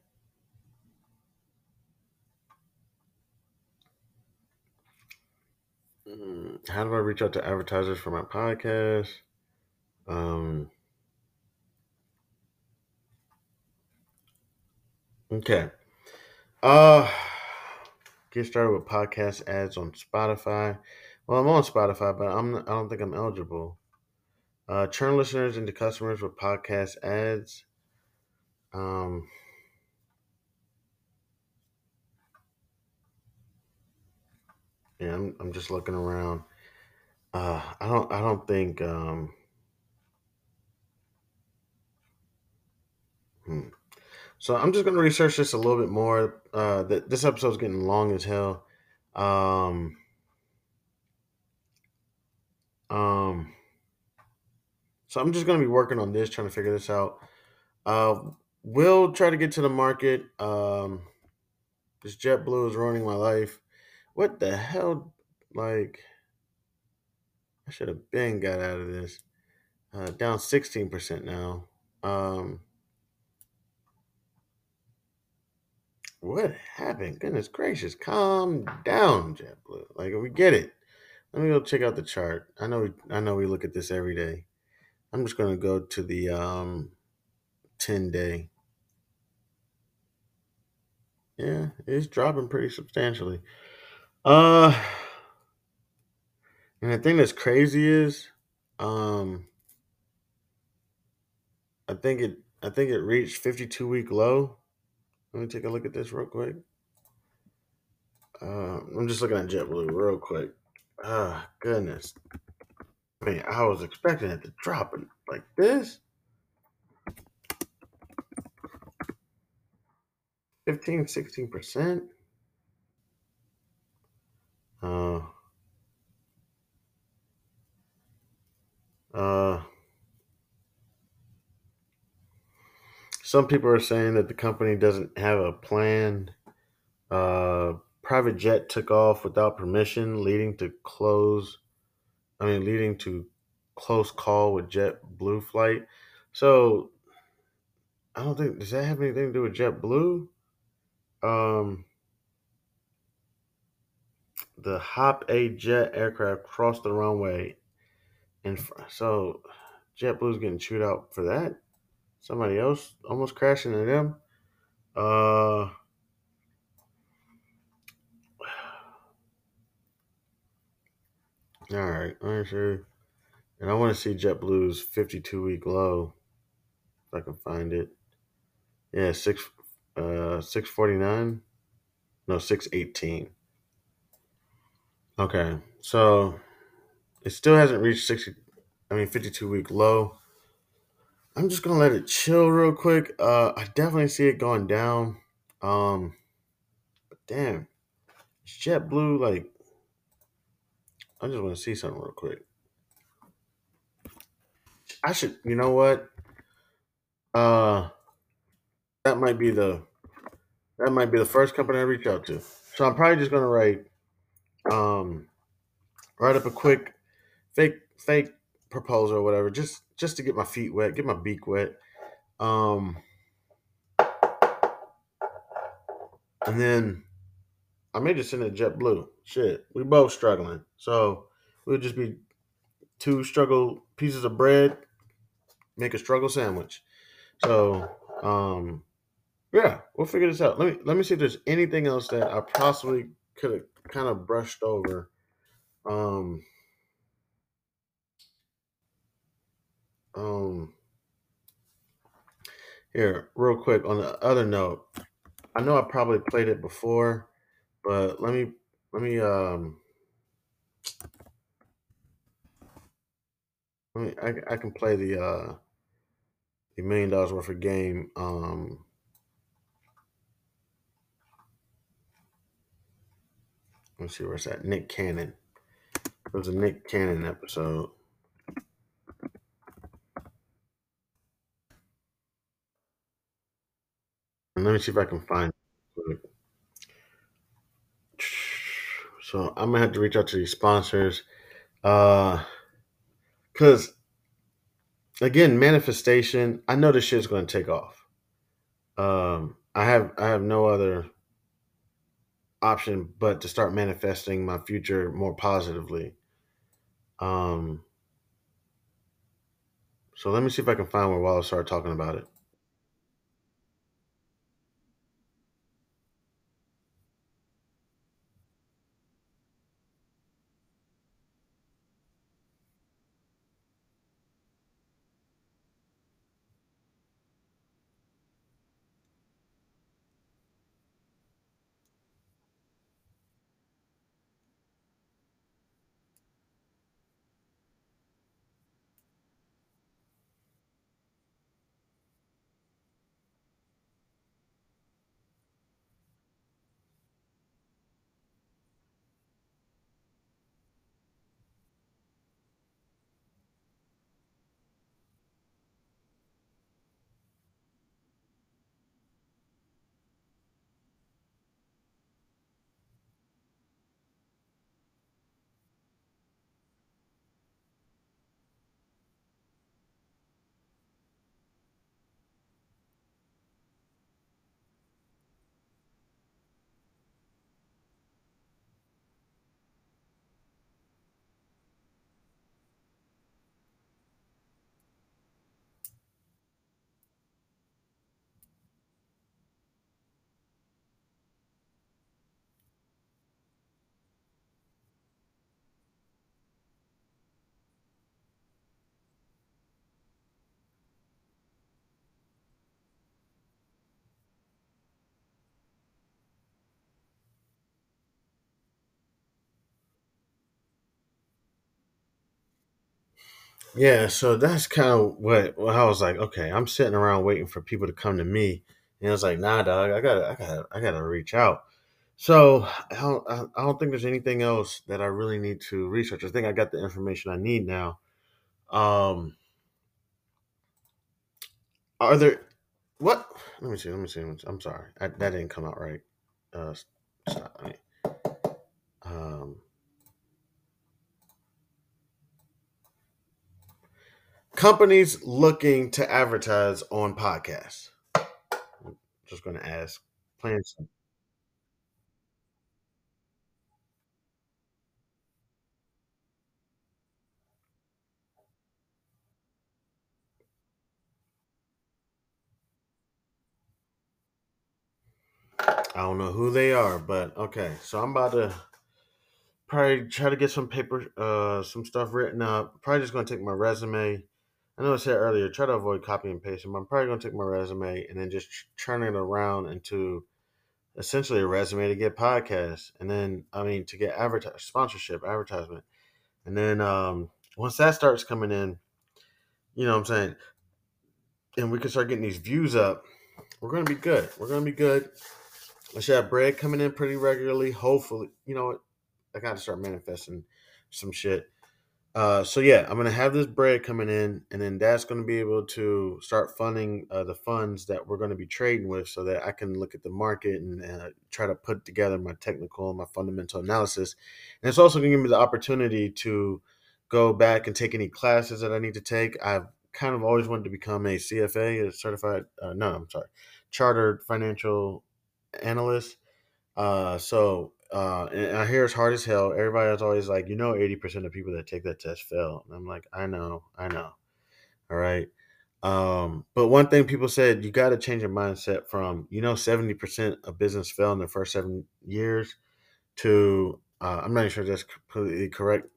Mm, How do I reach out to advertisers for my podcast? Um, okay. Uh, get started with podcast ads on Spotify. Well, I'm on Spotify, but I'm I don't think I'm eligible. Uh, turn listeners into customers with podcast ads. Um, yeah, I'm, I'm just looking around. Uh, I don't I don't think um, hmm. So I'm just gonna research this a little bit more. Uh, that this episode's getting long as hell. Um, um, so I'm just gonna be working on this, trying to figure this out. Uh, we'll try to get to the market. Um, this JetBlue is ruining my life. What the hell? Like, I should have been got out of this. Uh, down 16% now. Um, what happened? Goodness gracious, calm down, JetBlue. Like, we get it. Let me go check out the chart. I know I know we look at this every day. I'm just gonna go to the um, 10 day. Yeah, it's dropping pretty substantially. Uh, and the thing that's crazy is, um, I think it, I think it reached 52 week low. Let me take a look at this real quick. Uh, I'm just looking at JetBlue real quick. Ah, goodness. I mean, I was expecting it to drop like this. 15, 16%. Uh, uh, some people are saying that the company doesn't have a plan. Uh, private jet took off without permission, leading to close. I mean, leading to close call with JetBlue flight. So I don't think does that have anything to do with JetBlue? Um, the Hop-A-Jet aircraft crossed the runway, and so JetBlue's getting chewed out for that. Somebody else almost crashing into them. Uh, all right, I'm sure. And I want to see JetBlue's 52 week low, if I can find it. Yeah, six uh 649. No, 618. Okay, so it still hasn't reached 60. I mean, 52 week low. I'm just gonna let it chill real quick. Uh, I definitely see it going down. Um, but damn, JetBlue like. I just want to see something real quick. I should, you know what? Uh, that might be the that might be the first company I reach out to. So I'm probably just gonna write um write up a quick fake fake proposal or whatever, just just to get my feet wet, get my beak wet. Um and then I may just send it JetBlue. Shit. We both struggling. So we'll just be two struggle pieces of bread, make a struggle sandwich. So um yeah, we'll figure this out. Let me let me see if there's anything else that I possibly could have kind of brushed over. Um, um, here, real quick. On the other note, I know I probably played it before, but let me let me um. Let mean, I, I can play the uh the Million Dollaz Worth of Game um let's see where's that Nick Cannon. It was a Nick Cannon episode. And let me see if I can find it. So I'm gonna have to reach out to these sponsors. Uh cause again, manifestation, I know this shit's gonna take off. Um I have I have no other option but to start manifesting my future more positively. Um so let me see if I can find where Wallace started talking about it. Yeah, so that's kind of what, what I was like. Okay, I'm sitting around waiting for people to come to me, and I was like, Nah, dog, I gotta, I gotta, I gotta reach out. So I don't, I don't think there's anything else that I really need to research. I think I got the information I need now. Um, are there what? Let me see. Let me see. I'm sorry, I, that didn't come out right. Uh, stop. Um, companies looking to advertise on podcasts. I'm just going to ask. Simple. I don't know who they are, but okay. So I'm about to probably try to get some paper, uh, some stuff written up. Probably just gonna take my resume. I know I said earlier, try to avoid copy and pasting, but I'm probably gonna take my resume and then just turn it around into essentially a resume to get podcasts, and then I mean to get advertise sponsorship, advertisement, and then um, once that starts coming in, you know what I'm saying, and we can start getting these views up, we're gonna be good. We're gonna be good. I should have bread coming in pretty regularly. Hopefully, you know what? I got to start manifesting some shit. Uh, so yeah, I'm gonna have this bread coming in, and then that's gonna be able to start funding uh, the funds that we're gonna be trading with, so that I can look at the market and uh, try to put together my technical and my fundamental analysis. And it's also gonna give me the opportunity to go back and take any classes that I need to take. I've kind of always wanted to become a CFA, a certified. Uh, no, I'm sorry, chartered financial analyst. Uh, so uh, and I hear it's hard as hell. Everybody is always like, you know, eighty percent of people that take that test fail. And I'm like, I know, I know. All right. Um, but one thing people said, you got to change your mindset from, you know, seventy percent of business fail in the first seven years to, uh, I'm not even sure that's completely correct.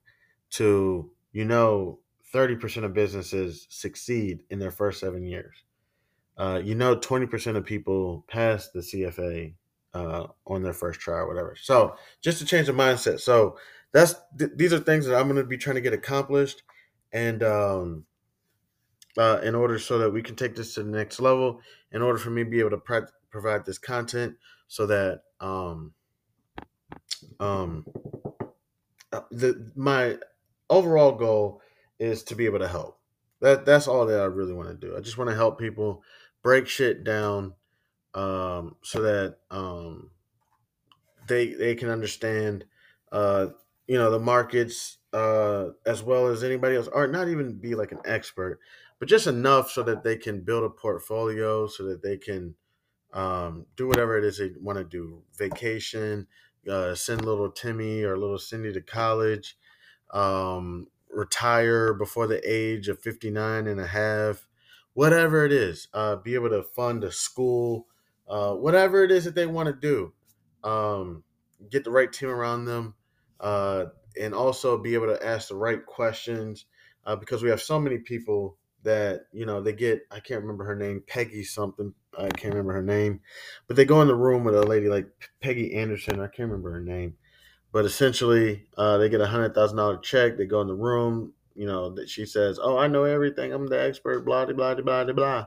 To, you know, thirty percent of businesses succeed in their first seven years uh, you know, 20% of people pass the CFA uh, on their first try or whatever. So just to change the mindset. So that's th- these are things that I'm going to be trying to get accomplished, and um, uh, in order so that we can take this to the next level, in order for me to be able to provide this content, so that um, um, uh, the my overall goal is to be able to help. That that's all that I really want to do. I just want to help people break shit down um, so that um, they they can understand uh, you know the markets uh, as well as anybody else, or not even be like an expert, but just enough so that they can build a portfolio, so that they can um, do whatever it is they want to do. Vacation, uh, send little Timmy or little Cindy to college, um, retire before the age of 59 and a half, whatever it is, uh, be able to fund a school, uh, whatever it is that they want to do, um, get the right team around them, uh, and also be able to ask the right questions uh, because we have so many people that you know they get i can't remember her name peggy something i can't remember her name but they go in the room with a lady like peggy anderson i can't remember her name but essentially, uh, they get a hundred thousand dollar check. They go in the room. You know that she says, "Oh, I know everything. I'm the expert." Blah blah blah blah blah.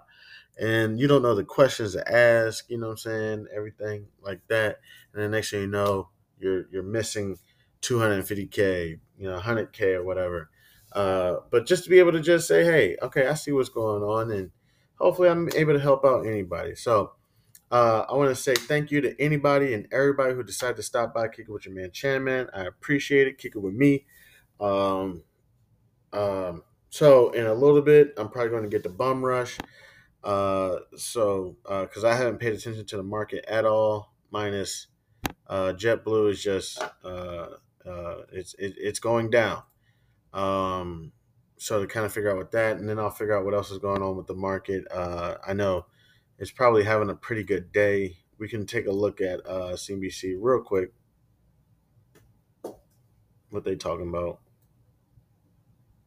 And you don't know the questions to ask. You know what I'm saying? Everything like that. And the next thing you know, you're you're missing 250k, you know, 100k or whatever. Uh, but just to be able to just say, "Hey, okay, I see what's going on," and hopefully, I'm able to help out anybody. So uh, I want to say thank you to anybody and everybody who decided to stop by, kick it with your man Chanman. I appreciate it. Kick it with me. Um, um, so in a little bit, I'm probably going to get the bum rush. Uh, so uh because I haven't paid attention to the market at all, minus uh, JetBlue is just uh, uh, it's it, it's going down. Um, so to kind of figure out what that, and then I'll figure out what else is going on with the market. Uh, I know it's probably having a pretty good day. We can take a look at uh, CNBC real quick. What they talking about?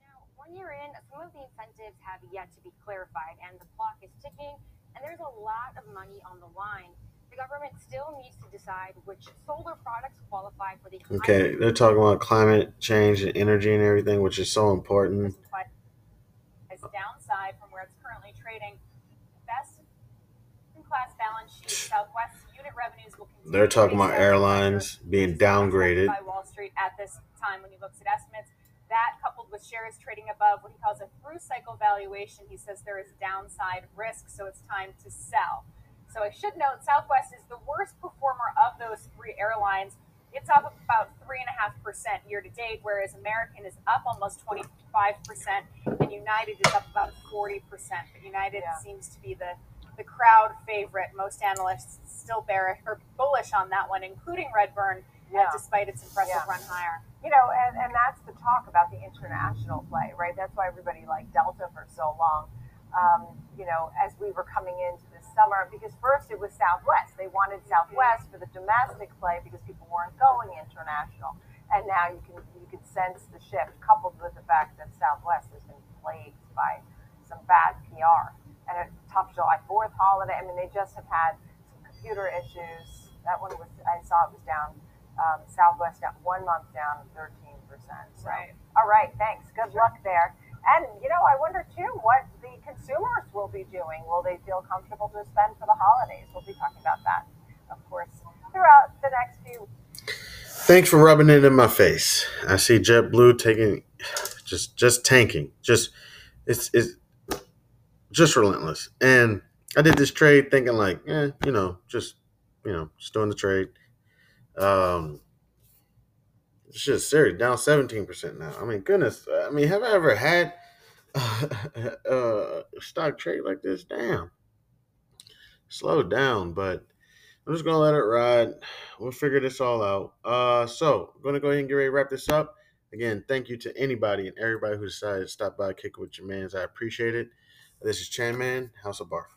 Now, one year in, some of the incentives have yet to be clarified, and the clock is ticking, and there's a lot of money on the line. The government still needs to decide which solar products qualify for the. Okay, they're talking about climate change and energy and everything, which is so important. As downside from where it's currently trading. Best in class balance sheet, Southwest unit revenues will continue. They're talking about airlines being which is not downgraded. by Wall Street at this time when he looks at estimates. That coupled with shares trading above what he calls a through cycle valuation, he says there is downside risk, so it's time to sell. So I should note Southwest is the worst performer of those three airlines. It's up about three and a half percent year to date, whereas American is up almost twenty five percent, and United is up about forty percent. But United Yeah. seems to be the the crowd favorite. Most analysts still bearish or bullish on that one, including Redburn, Yeah. despite its impressive Yeah. run higher. You know, and, and that's the talk about the international play, right? That's why everybody liked Delta for so long. Um, you know, as we were coming into this summer, because first it was Southwest. They wanted Southwest for the domestic play because people weren't going international. And now you can you can sense the shift, coupled with the fact that Southwest has been plagued by some bad PR and a tough July Fourth holiday. I mean, they just have had some computer issues. That one was I saw it was down. Um, Southwest down one month down thirteen percent. So, Right. all right, thanks. Good luck there. And you know, I wonder too what the consumers will be doing. Will they feel comfortable to spend for the holidays? We'll be talking about that, of course, throughout the next few. Thanks for rubbing it in my face. I see JetBlue taking, just just tanking. Just it's it's just relentless. And I did this trade thinking like, eh, you know, just you know, just doing the trade. Um, it's just serious, down seventeen percent now. I mean, goodness. I mean, have I ever had a stock trade like this? Damn, slow down, but I'm just gonna let it ride. We'll figure this all out. Uh, so I'm gonna go ahead and get ready to wrap this up. Again, thank you to anybody and everybody who decided to stop by, kick with your mans. I appreciate it. This is Chan Man, House of Barf.